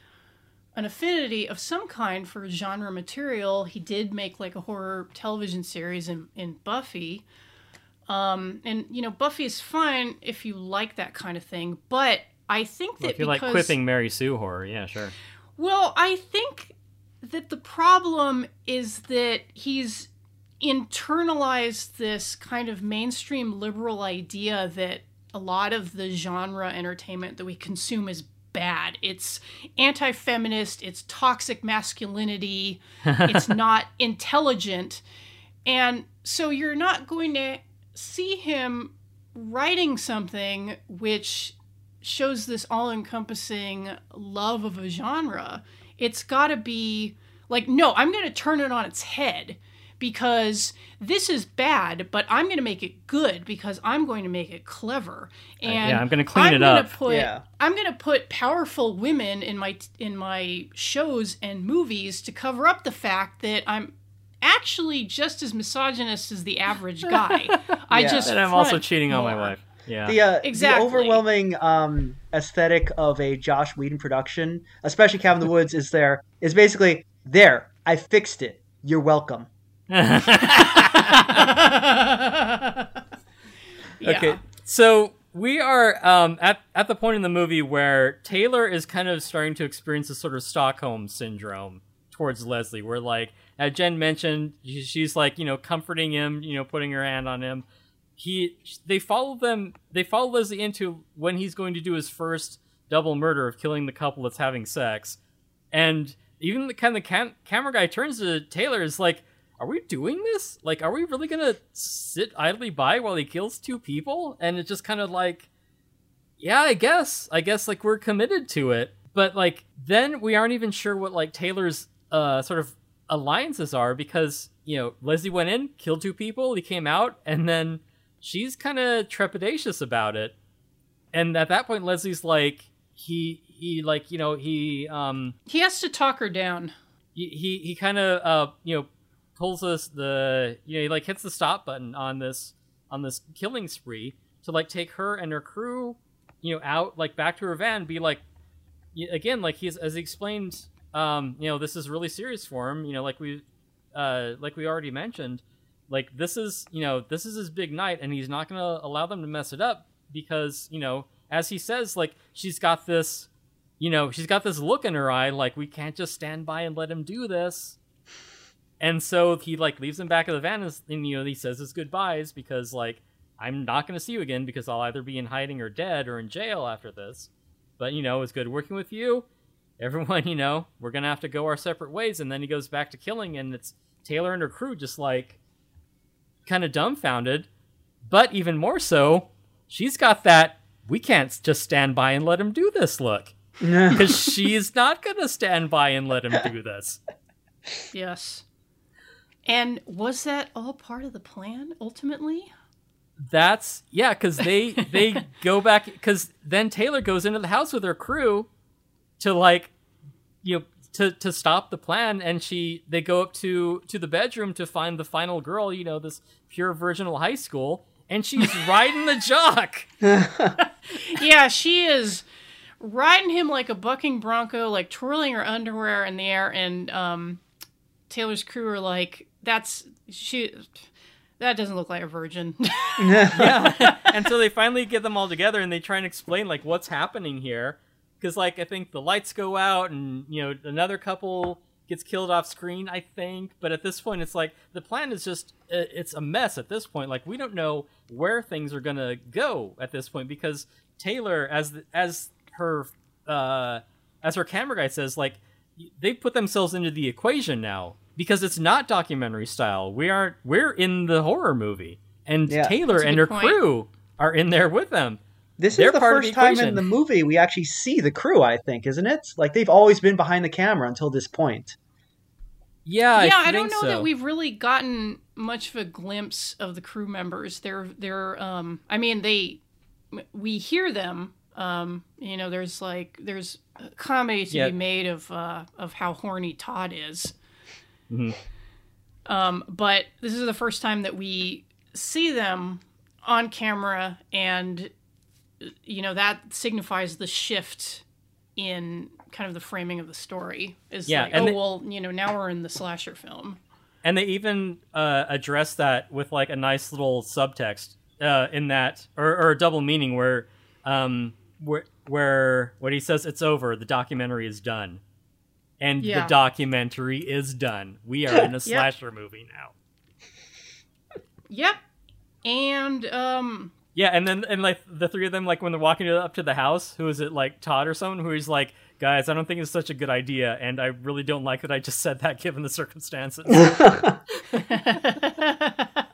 S2: an affinity of some kind for genre material. He did make like a horror television series in in Buffy. Um, and you know, Buffy is fine if you like that kind of thing, but I think that
S3: if you like quipping Mary Sue horror, yeah, sure.
S2: well, I think that the problem is that he's internalized this kind of mainstream liberal idea that a lot of the genre entertainment that we consume is bad. It's anti feminist, it's toxic masculinity, it's not intelligent. And so you're not going to see him writing something which shows this all encompassing love of a genre. It's got to be like, no, I'm going to turn it on its head because this is bad, but I'm going to make it good because I'm going to make it clever. Uh, and
S3: yeah, I'm gonna clean
S2: I'm
S3: it
S2: gonna
S3: up.
S2: Put,
S4: Yeah.
S2: I'm going to put powerful women in my in my shows and movies to cover up the fact that I'm actually just as misogynist as the average guy. I
S4: Yeah.
S2: just
S3: And I'm also
S2: front
S3: cheating on my wife. Yeah.
S4: the uh,
S2: Exactly.
S4: the overwhelming um, aesthetic of a Josh Whedon production, especially Cabin in the Woods, is there is basically there. I fixed it. You're welcome.
S2: yeah.
S3: Okay, so we are um, at at the point in the movie where Taylor is kind of starting to experience this sort of Stockholm syndrome towards Leslie, where like as Jen mentioned, she's like you know comforting him, you know putting her hand on him. He they follow them, they follow Leslie into when he's going to do his first double murder of killing the couple that's having sex, and even the kind of cam- camera guy turns to Taylor is like are we doing this? Like, are we really gonna sit idly by while he kills two people? And it's just kind of like, yeah, I guess. I guess like we're committed to it. But like then we aren't even sure what like Taylor's uh sort of alliances are because you know Leslie went in, killed two people, he came out, and then she's kind of trepidatious about it. And at that point, Leslie's like, he he like you know he um
S2: He has to talk her down.
S3: he he, he kind of uh you know pulls us the you know he like hits the stop button on this on this killing spree to like take her and her crew you know out like back to her van be like again like he's as he explained um you know this is really serious for him you know like we uh like we already mentioned like this is you know this is his big night and he's not gonna allow them to mess it up because you know as he says like she's got this you know she's got this look in her eye like we can't just stand by and let him do this. And so he like leaves him back at the van and, and you know he says his goodbyes because like i'm not going to see you again because i'll either be in hiding or dead or in jail after this. But you know it's good working with you everyone you know we're going to have to go our separate ways and then he goes back to killing and it's taylor and her crew just like kind of dumbfounded. But even more so, she's got that we can't just stand by and let him do this look. Because she's not going to stand by and let him do this.
S2: Yes. And was that all part of the plan ultimately?
S3: That's yeah, because they they go back because then Taylor goes into the house with her crew to like you know to to stop the plan, and she they go up to to the bedroom to find the final girl, you know, this pure virginal high school, and she's riding the jock.
S2: yeah, she is riding him like a bucking bronco, like twirling her underwear in the air, and um, Taylor's crew are like, "That's she." That doesn't look like a virgin.
S3: yeah. and so they finally get them all together and they try and explain like what's happening here. Because like I think the lights go out and you know another couple gets killed off screen. I think, but at this point it's like the plan is just it's a mess at this point. Like we don't know where things are gonna go at this point because Taylor, as as her uh, as her camera guy says, like they put themselves into the equation now because it's not documentary style. We aren't we're in the horror movie, and
S4: Yeah.
S3: Taylor and her
S2: point.
S3: crew are in there with them.
S4: This
S3: They're
S4: is the first
S3: the
S4: time in the movie we actually see the crew, I think, isn't it? Like they've always been behind the camera until this point.
S3: Yeah,
S2: yeah,
S3: I,
S2: I, don't know
S3: so.
S2: that we've really gotten much of a glimpse of the crew members. They're they're um I mean they we hear them um you know there's like there's comedy to
S3: Yeah.
S2: be made of uh of how horny Todd is.
S3: Mhm.
S2: Um but this is the first time that we see them on camera and you know that signifies the shift in kind of the framing of the story is
S3: Yeah,
S2: like oh
S3: they-
S2: well you know now we're in the slasher film
S3: And they even uh, address that with like a nice little subtext uh, in that, or, or a double meaning where, um, where, where when he says it's over, the documentary is done, and
S2: Yeah.
S3: the documentary is done. We are in a slasher movie now.
S2: Yep. And um
S3: Yeah, and then and like the three of them, like when they're walking up to the house, who is it like Todd or someone who is like, guys, I don't think it's such a good idea, and I really don't like that I just said that given the circumstances.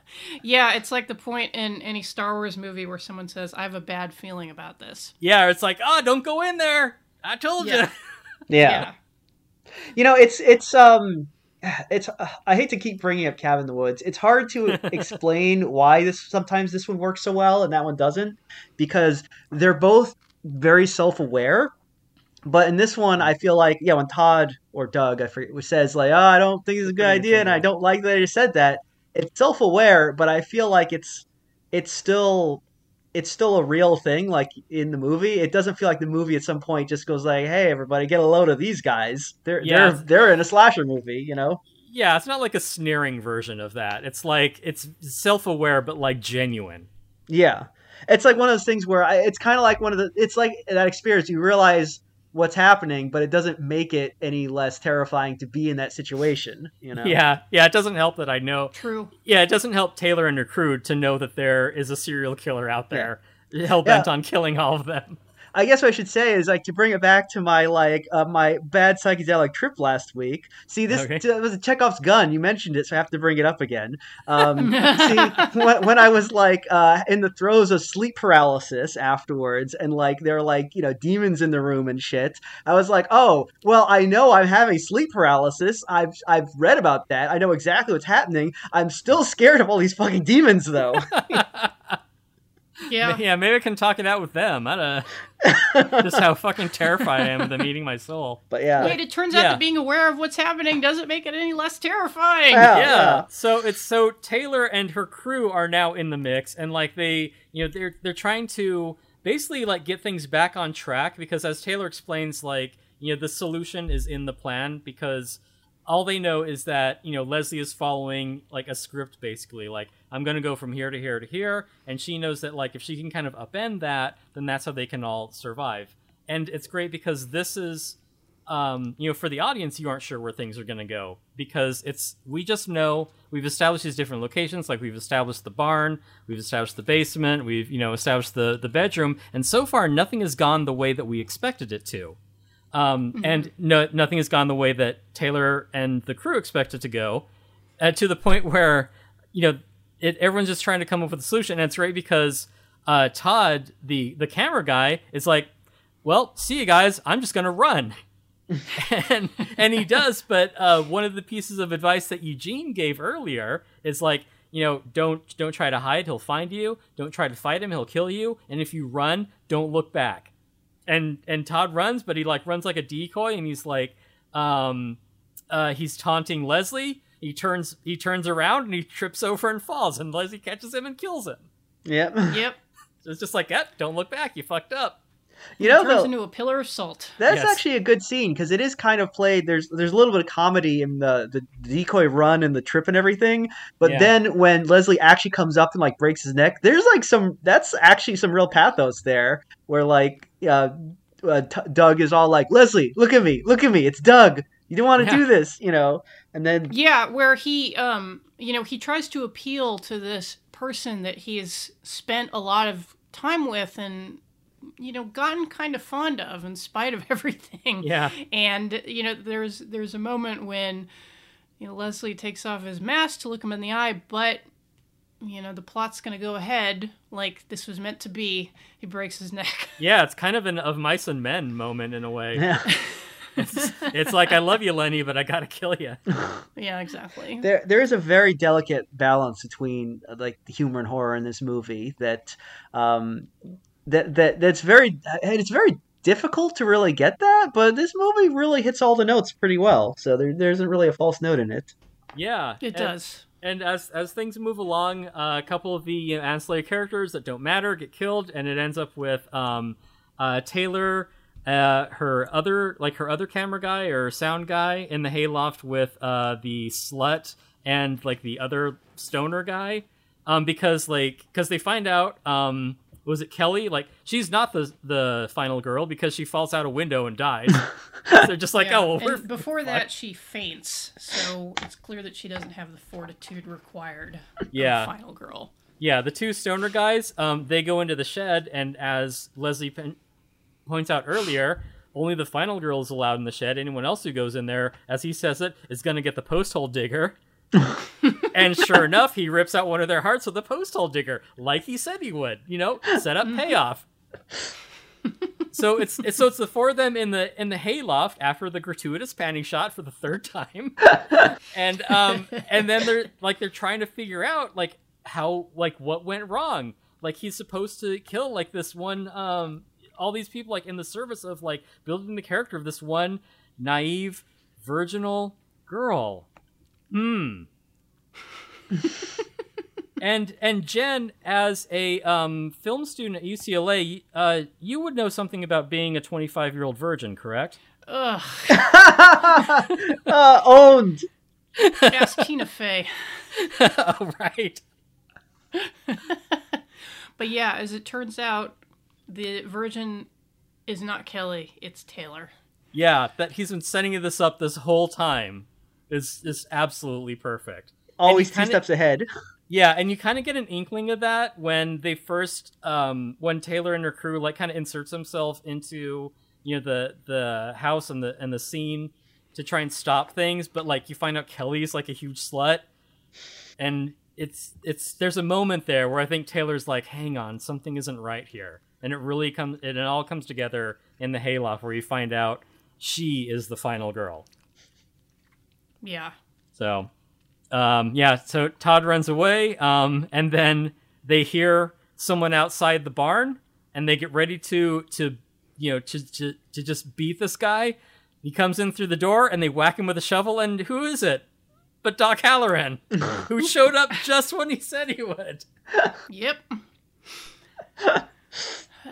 S2: Yeah, it's like the point in any Star Wars movie where someone says, I have a bad feeling about this.
S3: yeah, it's like, oh, don't go in there. I told
S2: Yeah.
S3: you.
S4: Yeah. You know, it's it's um it's uh, I hate to keep bringing up Cabin in the Woods. It's hard to explain why this sometimes this one works so well and that one doesn't because they're both very self-aware. But in this one, I feel like yeah, when Todd or Doug, I forget, says like, "Oh, I don't think it's a good idea," and I don't like that I said that. It's self-aware, but I feel like it's it's still it's still a real thing like in the movie it doesn't feel like the movie at some point just goes like hey everybody get a load of these guys they're
S3: Yeah.
S4: they're they're in a slasher movie you know
S3: Yeah, it's not like a sneering version of that. It's like it's self-aware but like genuine.
S4: yeah it's like one of those things where I, it's kind of like one of the it's like that experience you realize what's happening but it doesn't make it any less terrifying to be in that situation you know
S3: Yeah, yeah. It doesn't help that I know.
S2: True.
S3: Yeah, it doesn't help Taylor and her crew to know that there is a serial killer out there hell bent on killing all of them.
S4: I guess what I should say is like to bring it back to my like uh, my bad psychedelic trip last week. See, this
S3: Okay.
S4: it was a Chekhov's gun. You mentioned it, so I have to bring it up again. Um, see, when, when I was like uh, in the throes of sleep paralysis afterwards, and like there are like you know demons in the room and shit, I was like, oh well, I know I'm having sleep paralysis. I've I've read about that. I know exactly what's happening. I'm still scared of all these fucking demons though.
S2: Yeah.
S3: Yeah, maybe I can talk it out with them. I don't know. Just how fucking terrified I am of them eating my soul.
S4: but yeah,
S2: Wait, it turns out
S3: Yeah.
S2: that being aware of what's happening doesn't make it any less terrifying.
S4: Yeah.
S3: yeah. So it's so Taylor and her crew are now in the mix, and like they, you know, they're they're trying to basically like get things back on track because as Taylor explains, like you know, the solution is in the plan because all they know is that you know Leslie is following like a script basically like I'm going to go from here to here to here and she knows that like if she can kind of upend that then that's how they can all survive and it's great because this is um, you know, for the audience, you aren't sure where things are going to go because it's we just know we've established these different locations. Like we've established the barn, we've established the basement, we've you know established the the bedroom, and so far nothing has gone the way that we expected it to. Um, And no, nothing has gone the way that Taylor and the crew expected to go, uh, to the point where you know it, everyone's just trying to come up with a solution, and it's right because uh, Todd, the the camera guy, is like, "Well, see you guys. I'm just gonna run." and and he does, but uh, one of the pieces of advice that Eugene gave earlier is like, you know, don't don't try to hide. He'll find you. Don't try to fight him. He'll kill you. And if you run, don't look back. And and Todd runs, but he like runs like a decoy, and he's like, um, uh, he's taunting Leslie. He turns he turns around and he trips over and falls, and Leslie catches him and kills him.
S4: Yep.
S2: Yep.
S3: So it's just like, eh, don't look back. You fucked up.
S4: You know,
S2: Turns
S4: though,
S2: into a pillar of salt.
S4: That's
S3: Yes.
S4: actually a good scene because it is kind of played. There's there's a little bit of comedy in the the decoy run and the trip and everything, but
S3: Yeah.
S4: then when Leslie actually comes up and like breaks his neck, there's like some that's actually some real pathos there, where like uh, uh, T- Doug is all like, Leslie, look at me, look at me, it's Doug. You don't want to
S3: Yeah.
S4: do this, you know, and then
S2: Yeah, where he, um, you know, he tries to appeal to this person that he has spent a lot of time with and, you know, gotten kind of fond of in spite of everything.
S3: Yeah.
S2: And you know, there's there's a moment when, you know, Leslie takes off his mask to look him in the eye, but you know, the plot's gonna go ahead like this was meant to be. He breaks his neck.
S3: Yeah, it's kind of an of mice and men moment in a way.
S4: yeah.
S3: It's, it's like I love you, Lenny, but I gotta kill you.
S2: yeah, exactly.
S4: there there is a very delicate balance between uh, like the humor and horror in this movie that um that that that's very and it's very difficult to really get that but this movie really hits all the notes pretty well so there, there isn't really a false note in it
S3: Yeah,
S2: It
S3: and-
S2: does.
S3: And as as things move along, uh, a couple of the you know, ancillary characters that don't matter get killed, and it ends up with um, uh, Taylor, uh, her other like her other camera guy or sound guy in the hayloft with uh, the slut and like the other stoner guy, um, because like because they find out um, was it Kelly like she's not the the final girl because she falls out a window and dies. So they're just like
S2: Yeah,
S3: oh well
S2: and
S3: we're
S2: before that she faints, so it's clear that she doesn't have the fortitude required.
S3: Yeah.
S2: final girl.
S3: Yeah, the two stoner guys, um, they go into the shed, and as Leslie pen- points out earlier, only the final girl is allowed in the shed. Anyone else who goes in there, as he says it, is going to get the post hole digger. and sure enough, he rips out one of their hearts with a post hole digger, like he said he would. You know, set up payoff. so it's, it's so it's the four of them in the in the hayloft after the gratuitous panty shot for the third time, and um and then they're like they're trying to figure out like how like what went wrong. Like he's supposed to kill like this one um all these people like in the service of like building the character of this one naive virginal girl. Hmm. and and Jen, as a um, film student at UCLA, uh, you would know something about being a 25 year old virgin, correct?
S2: Ugh.
S4: uh, owned
S2: Ask Tina Fey.
S3: oh, right.
S2: But yeah, as it turns out, the virgin is not Kelly; it's Taylor.
S3: Yeah, that he's been setting this up this whole time is is absolutely perfect.
S4: always two
S3: kinda-
S4: steps ahead
S3: Yeah, and you kind of get an inkling of that when they first, um, when Taylor and her crew like kind of inserts himself into you know the the house and the and the scene to try and stop things, but like you find out Kelly's like a huge slut, and it's it's there's a moment there where I think Taylor's like, hang on, something isn't right here, and it really comes and it all comes together in the hayloft where you find out she is the final girl.
S2: Yeah.
S3: So, um, yeah, so Todd runs away, um, and then they hear someone outside the barn, and they get ready to to you know to to, to just beat this guy. He comes in through the door, and they whack him with a shovel. And who is it? But Doc Halloran, who showed up just when he said he would.
S2: Yep.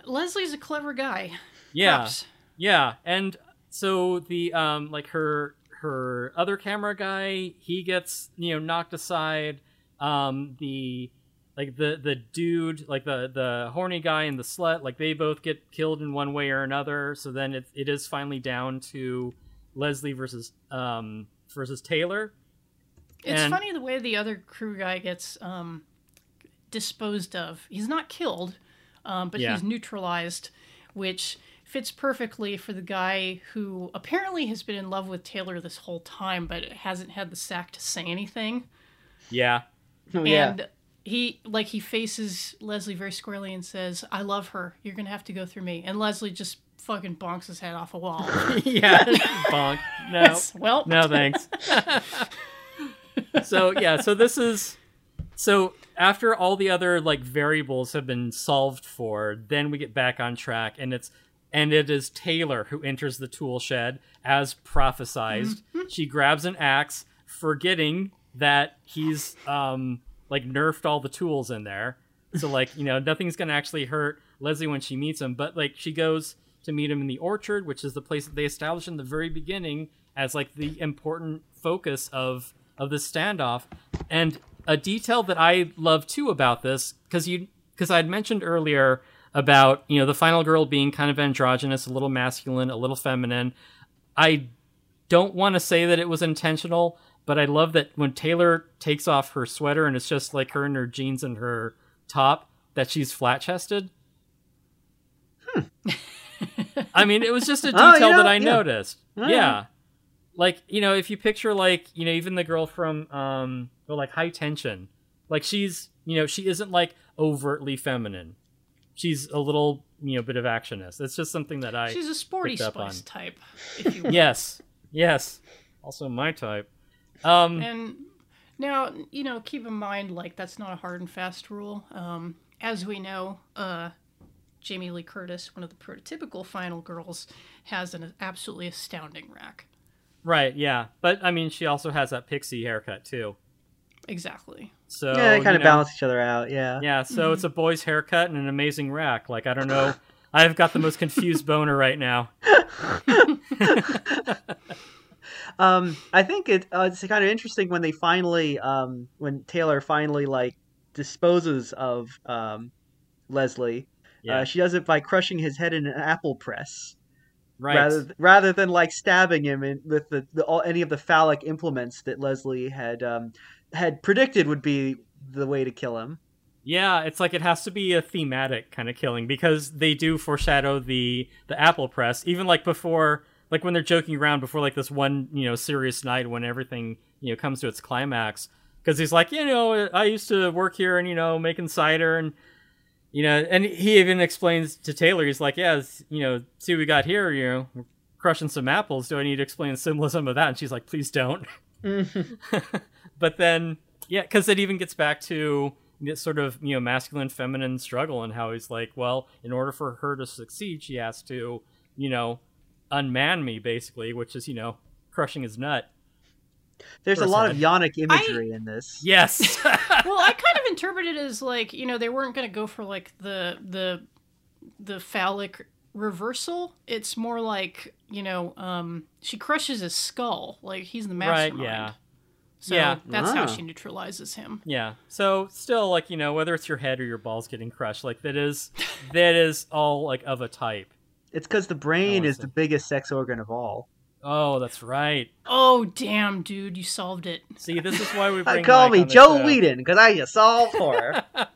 S2: Leslie's a clever guy.
S3: Yeah,
S2: Props.
S3: Yeah, and so the um like her her other camera guy, he gets, you know, knocked aside. Um the like the the dude, like the the horny guy and the slut, like they both get killed in one way or another. So then it it is finally down to Leslie versus um versus Taylor.
S2: It's
S3: And-
S2: funny the way the other crew guy gets um, disposed of. He's not killed, um, but
S3: Yeah.
S2: he's neutralized, which fits perfectly for the guy who apparently has been in love with Taylor this whole time, but hasn't had the sack to say anything.
S3: Yeah.
S4: oh, yeah
S2: And he like he faces Leslie very squarely and says, "I love her. You're gonna have to go through me." And Leslie just fucking bonks his head off a wall.
S3: yeah, bonk. No,
S2: well,
S3: no, thanks. so yeah, so this is so after all the other like variables have been solved for, then we get back on track, and it's and it is Taylor who enters the tool shed as prophesized. She grabs an axe, forgetting that he's um like nerfed all the tools in there. So like, you know, nothing's gonna actually hurt Leslie when she meets him, but like she goes to meet him in the orchard, which is the place that they established in the very beginning as like the important focus of of this standoff. And a detail that I love too about this, because you because I'd mentioned earlier about, you know, the final girl being kind of androgynous, a little masculine, a little feminine. I don't want to say that it was intentional, but I love that when Taylor takes off her sweater and it's just like her in her jeans and her top, that she's flat chested. Hmm. I mean, it was just a.
S4: Oh,
S3: detail that I
S4: yeah.
S3: noticed.
S4: Oh,
S3: yeah.
S4: yeah.
S3: Like, you know, if you picture like, you know, even the girl from um or like high tension, like she's you know, she isn't like overtly feminine. She's a little, you know, bit of actionist. It's just something that I
S2: she's a sporty spice type, if you.
S3: Yes. Yes. Also my type. Um
S2: And now, you know, keep in mind, like, that's not a hard and fast rule. Um, as we know, uh, Jamie Lee Curtis, one of the prototypical final girls, has an absolutely astounding rack.
S3: right, yeah. But I mean, she also has that pixie haircut too.
S2: Exactly.
S3: So
S4: yeah, they
S3: you
S4: kind of
S3: know,
S4: balance each other out. Yeah.
S3: Yeah, so it's a boy's haircut and an amazing rack. Like I don't know, I've got the most confused boner right now.
S4: Um, I think it uh, it's kind of interesting when they finally, um, when Taylor finally like disposes of um, Leslie.
S3: Yeah,
S4: Uh, she does it by crushing his head in an apple press,
S3: right.
S4: rather rather than like stabbing him in, with the, the all, any of the phallic implements that Leslie had um, had predicted would be the way to kill him.
S3: Yeah, it's like it has to be a thematic kind of killing because they do foreshadow the the apple press even like before like when they're joking around before like this one, you know, serious night when everything, you know, comes to its climax because he's like, you know, I used to work here and you know, making cider and you know, and he even explains to Taylor he's like, yeah, you know, see we got here, you know, we're crushing some apples. Do I need to explain the symbolism of that? And she's like, please don't. but then yeah because it even gets back to this sort of you know masculine feminine struggle and how he's like well in order for her to succeed she has to you know unman me basically which is you know crushing his nut
S4: There's a lot of
S3: Person.
S4: yonic imagery in this.
S3: yes
S2: well, I kind of interpret it as like you know they weren't going to go for like the the the phallic reversal. It's more like you know um, she crushes his skull, like he's the mastermind.
S3: right
S2: mastermind.
S3: yeah
S2: So
S3: Yeah.
S2: that's how
S4: Ah.
S2: she neutralizes him.
S3: yeah so still like you know whether it's your head or your balls getting crushed like that is that is all like of a type
S4: It's because the brain
S3: Oh,
S4: is
S3: see.
S4: the biggest sex organ of all.
S3: oh that's right
S2: Oh damn, dude, you solved it.
S3: see this is why we bring
S4: Call
S3: Mike
S4: me
S3: on
S4: Joe
S3: show.
S4: Whedon because I just solved for her.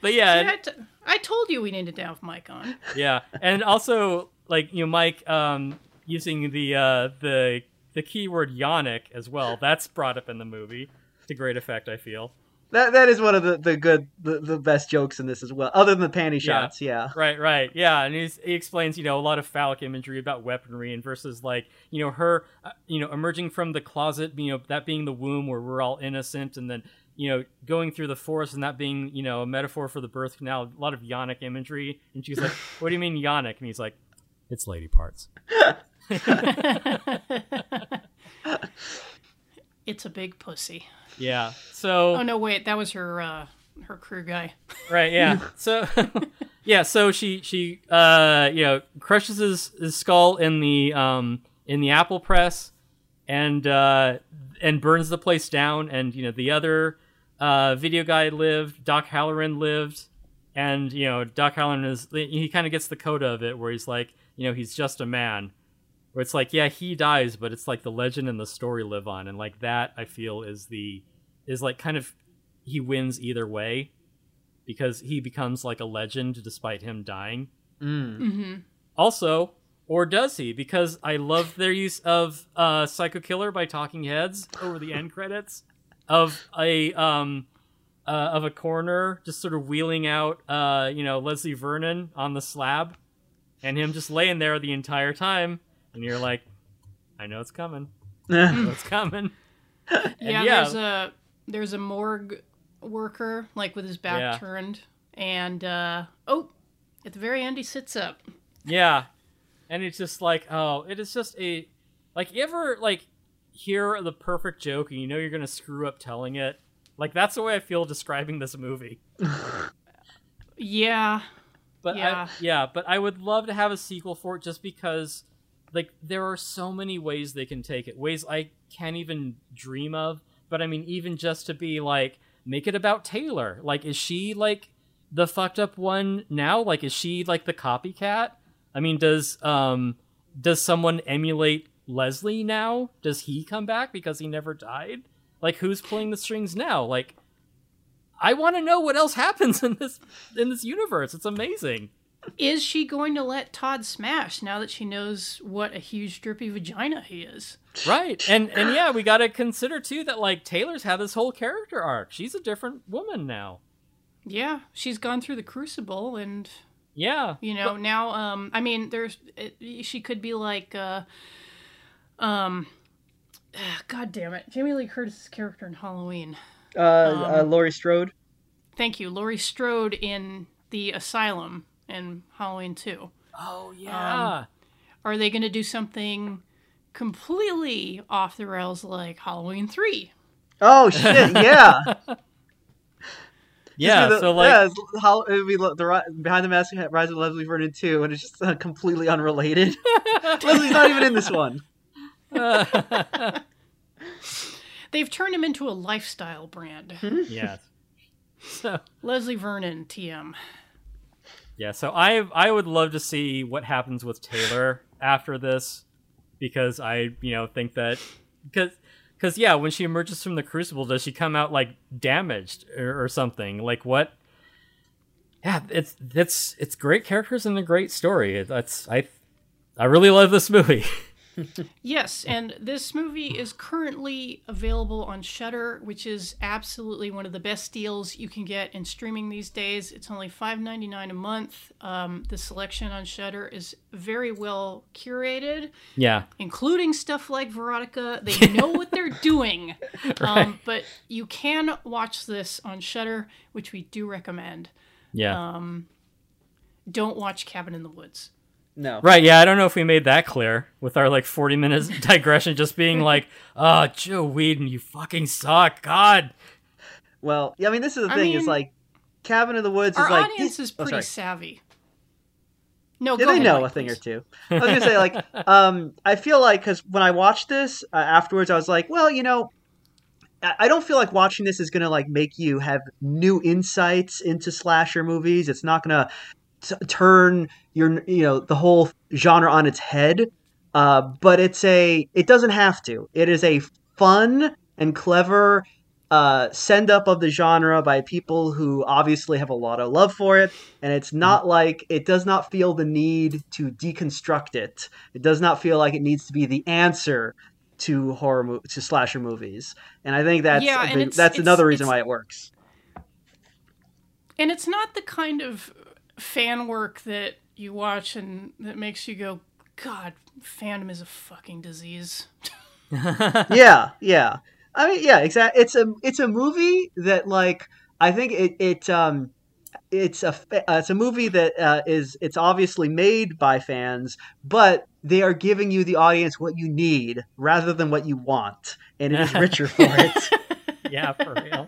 S3: but yeah
S2: See, I, t- I told you we needed to have Mike on.
S3: yeah and also like you know mike um using the uh the the keyword yonic as well. That's brought up in the movie to great effect i feel.
S4: That that is one of the, the good the, the best jokes in this as well. Other than the panty shots, yeah.
S3: right right. Yeah and he's, he explains you know a lot of phallic imagery about weaponry and versus like you know her uh, you know emerging from the closet you know that being the womb where we're all innocent and then you know going through the forest and that being you know a metaphor for the birth canal a lot of yonic imagery. And she's like what do you mean yonic and he's like it's lady parts
S2: it's a big pussy.
S3: yeah so
S2: Oh no, wait, that was her uh, her crew guy.
S3: right yeah so yeah so she she uh you know crushes his, his skull in the um in the apple press and uh and burns the place down and you know the other uh video guy lived doc halloran lived and you know doc halloran is he kind of gets the coda of it where he's like you know he's just a man where it's like yeah he dies but it's like the legend and the story live on and like that i feel is the is like kind of he wins either way because he becomes like a legend despite him dying.
S4: Mm.
S2: Mm-hmm.
S3: Also, or does he? Because I love their use of uh, "Psycho Killer" by Talking Heads over the end credits of a um uh, of a coroner just sort of wheeling out, uh, you know, Leslie Vernon on the slab, and him just laying there the entire time, and you're like, I know it's coming. Know it's coming. And
S2: yeah,
S3: yeah.
S2: there's a there's a morgue worker like with his back
S3: Yeah.
S2: turned, and uh, oh, at the very end he sits up.
S3: Yeah. And it's just like, oh, it is just a like you ever like hear the perfect joke and you know you're gonna screw up telling it? Like that's the way I feel describing this movie.
S2: Yeah,
S3: But
S2: Yeah.
S3: I, yeah, but I would love to have a sequel for it just because like there are so many ways they can take it. Ways I can't even dream of. But I mean even just to be like make it about Taylor. Like is she like the fucked up one now? Like is she like the copycat? I mean does um does someone emulate Leslie now? Does he come back because he never died? Like who's pulling the strings now? Like I want to know what else happens in this in this universe. It's amazing.
S2: Is she going to let Todd smash now that she knows what a huge drippy vagina he is?
S3: Right. And and yeah, we got to consider too that like Taylor's had this whole character arc. She's a different woman now.
S2: Yeah, she's gone through the crucible, and
S3: Yeah.
S2: you know now. Um, I mean, there's it, she could be like, uh, um, God damn it, Jamie Lee Curtis's character in Halloween.
S4: Uh, uh, Laurie Strode.
S2: Thank you, Laurie Strode in the Asylum in Halloween Two.
S3: Oh yeah.
S2: Are they going to do something completely off the rails like Halloween Three?
S4: Oh shit! Yeah.
S3: yeah.
S4: The-
S3: so like
S4: yeah, it's how it would be the, the behind the mask rise of Leslie Vernon too, and it's just uh, completely unrelated. Leslie's not even in this one.
S2: They've turned him into a lifestyle brand.
S3: yeah. So
S2: Leslie Vernon, TM.
S3: Yeah, so I I would love to see what happens with Taylor after this because I, you know, think that cuz cuz yeah, when she emerges from the crucible does she come out like damaged or, or something? Like what Yeah, it's it's it's great characters and a great story. That's I I really love this movie.
S2: Yes, and this movie is currently available on Shudder, which is absolutely one of the best deals you can get in streaming these days. It's only $5.99 a month. Um, the selection on Shudder is very well curated,
S3: yeah.
S2: including stuff like Veronica. They know what they're doing. Um, but you can watch this on Shudder, which we do recommend.
S3: Yeah.
S2: Don't watch Cabin in the Woods.
S4: No.
S3: Right, yeah, I don't know if we made that clear with our like 40 minutes digression just being like, "Oh, Joss Whedon, you fucking suck. God."
S4: Well, yeah. I mean, this is the
S2: I
S4: thing. is
S2: mean,
S4: like Cabin in the Woods is like
S2: audience is
S4: oh,
S2: pretty
S4: sorry.
S2: savvy. No,
S4: Yeah,
S2: go
S4: they
S2: ahead,
S4: know
S2: Mike,
S4: a thing or two. I was gonna say like, um, I feel like because when I watched this uh, afterwards, I was like, well, you know, I I don't feel like watching this is gonna like make you have new insights into slasher movies. It's not gonna t- turn your you know the whole genre on its head. Uh, but it's a it doesn't have to. It is a fun and clever uh, send up of the genre by people who obviously have a lot of love for it, and it's not like it does not feel the need to deconstruct it. It does not feel like it needs to be the answer to horror mo- to slasher movies, and I think that's
S2: Yeah,
S4: big-
S2: it's-
S4: that's
S2: it's-
S4: another reason why it works.
S2: And it's not the kind of fan work that you watch and that makes you go, God, fandom is a fucking disease.
S4: yeah, yeah. I mean, yeah, exactly. It's a it's a movie that like I think it it um it's a uh, it's a movie that uh, is it's obviously made by fans, but they are giving you the audience what you need rather than what you want, and it is richer for it.
S3: yeah, for real.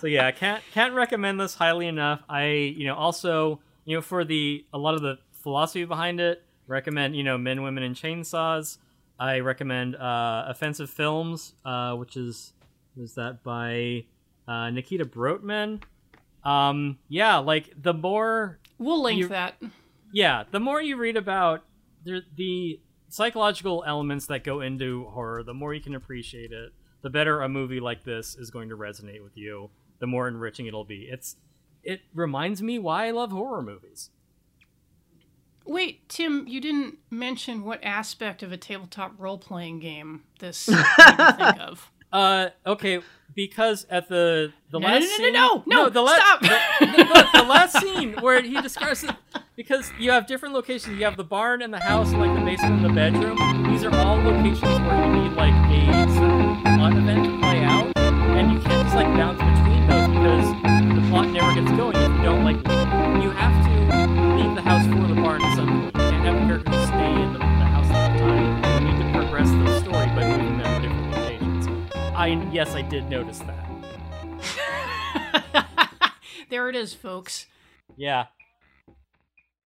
S3: So yeah, I can't can't recommend this highly enough. I you know also you know for the a lot of the philosophy behind it, recommend you know Men, Women, and Chainsaws. I recommend uh, Offensive Films, uh, which is is that by uh, Nikita Brottman. Um, yeah, like the more
S2: We'll link
S3: You-
S2: that.
S3: yeah, the more you read about the, the psychological elements that go into horror, the more you can appreciate it. The better a movie like this is going to resonate with you, the more enriching it'll be. It's it reminds me why I love horror movies.
S2: Wait, Tim, you didn't mention what aspect of a tabletop role playing game this made think of.
S3: Uh, okay, because at the the
S2: No,
S3: last
S2: no, no, no,
S3: scene,
S2: no, no,
S3: the la-
S2: stop.
S3: the, the, the- the last scene where he describes it because you have different locations. You have the barn and the house, and like the basement and the bedroom. These are all locations where you need like a certain event to play out, and you can't just like bounce between those because the plot never gets going if you don't like. You have to leave the house for the barn at some point. You can't have the characters stay in the, the house all the time. You need to progress the story by moving them to different locations. I yes, I did notice that.
S2: there it is, folks.
S3: Yeah.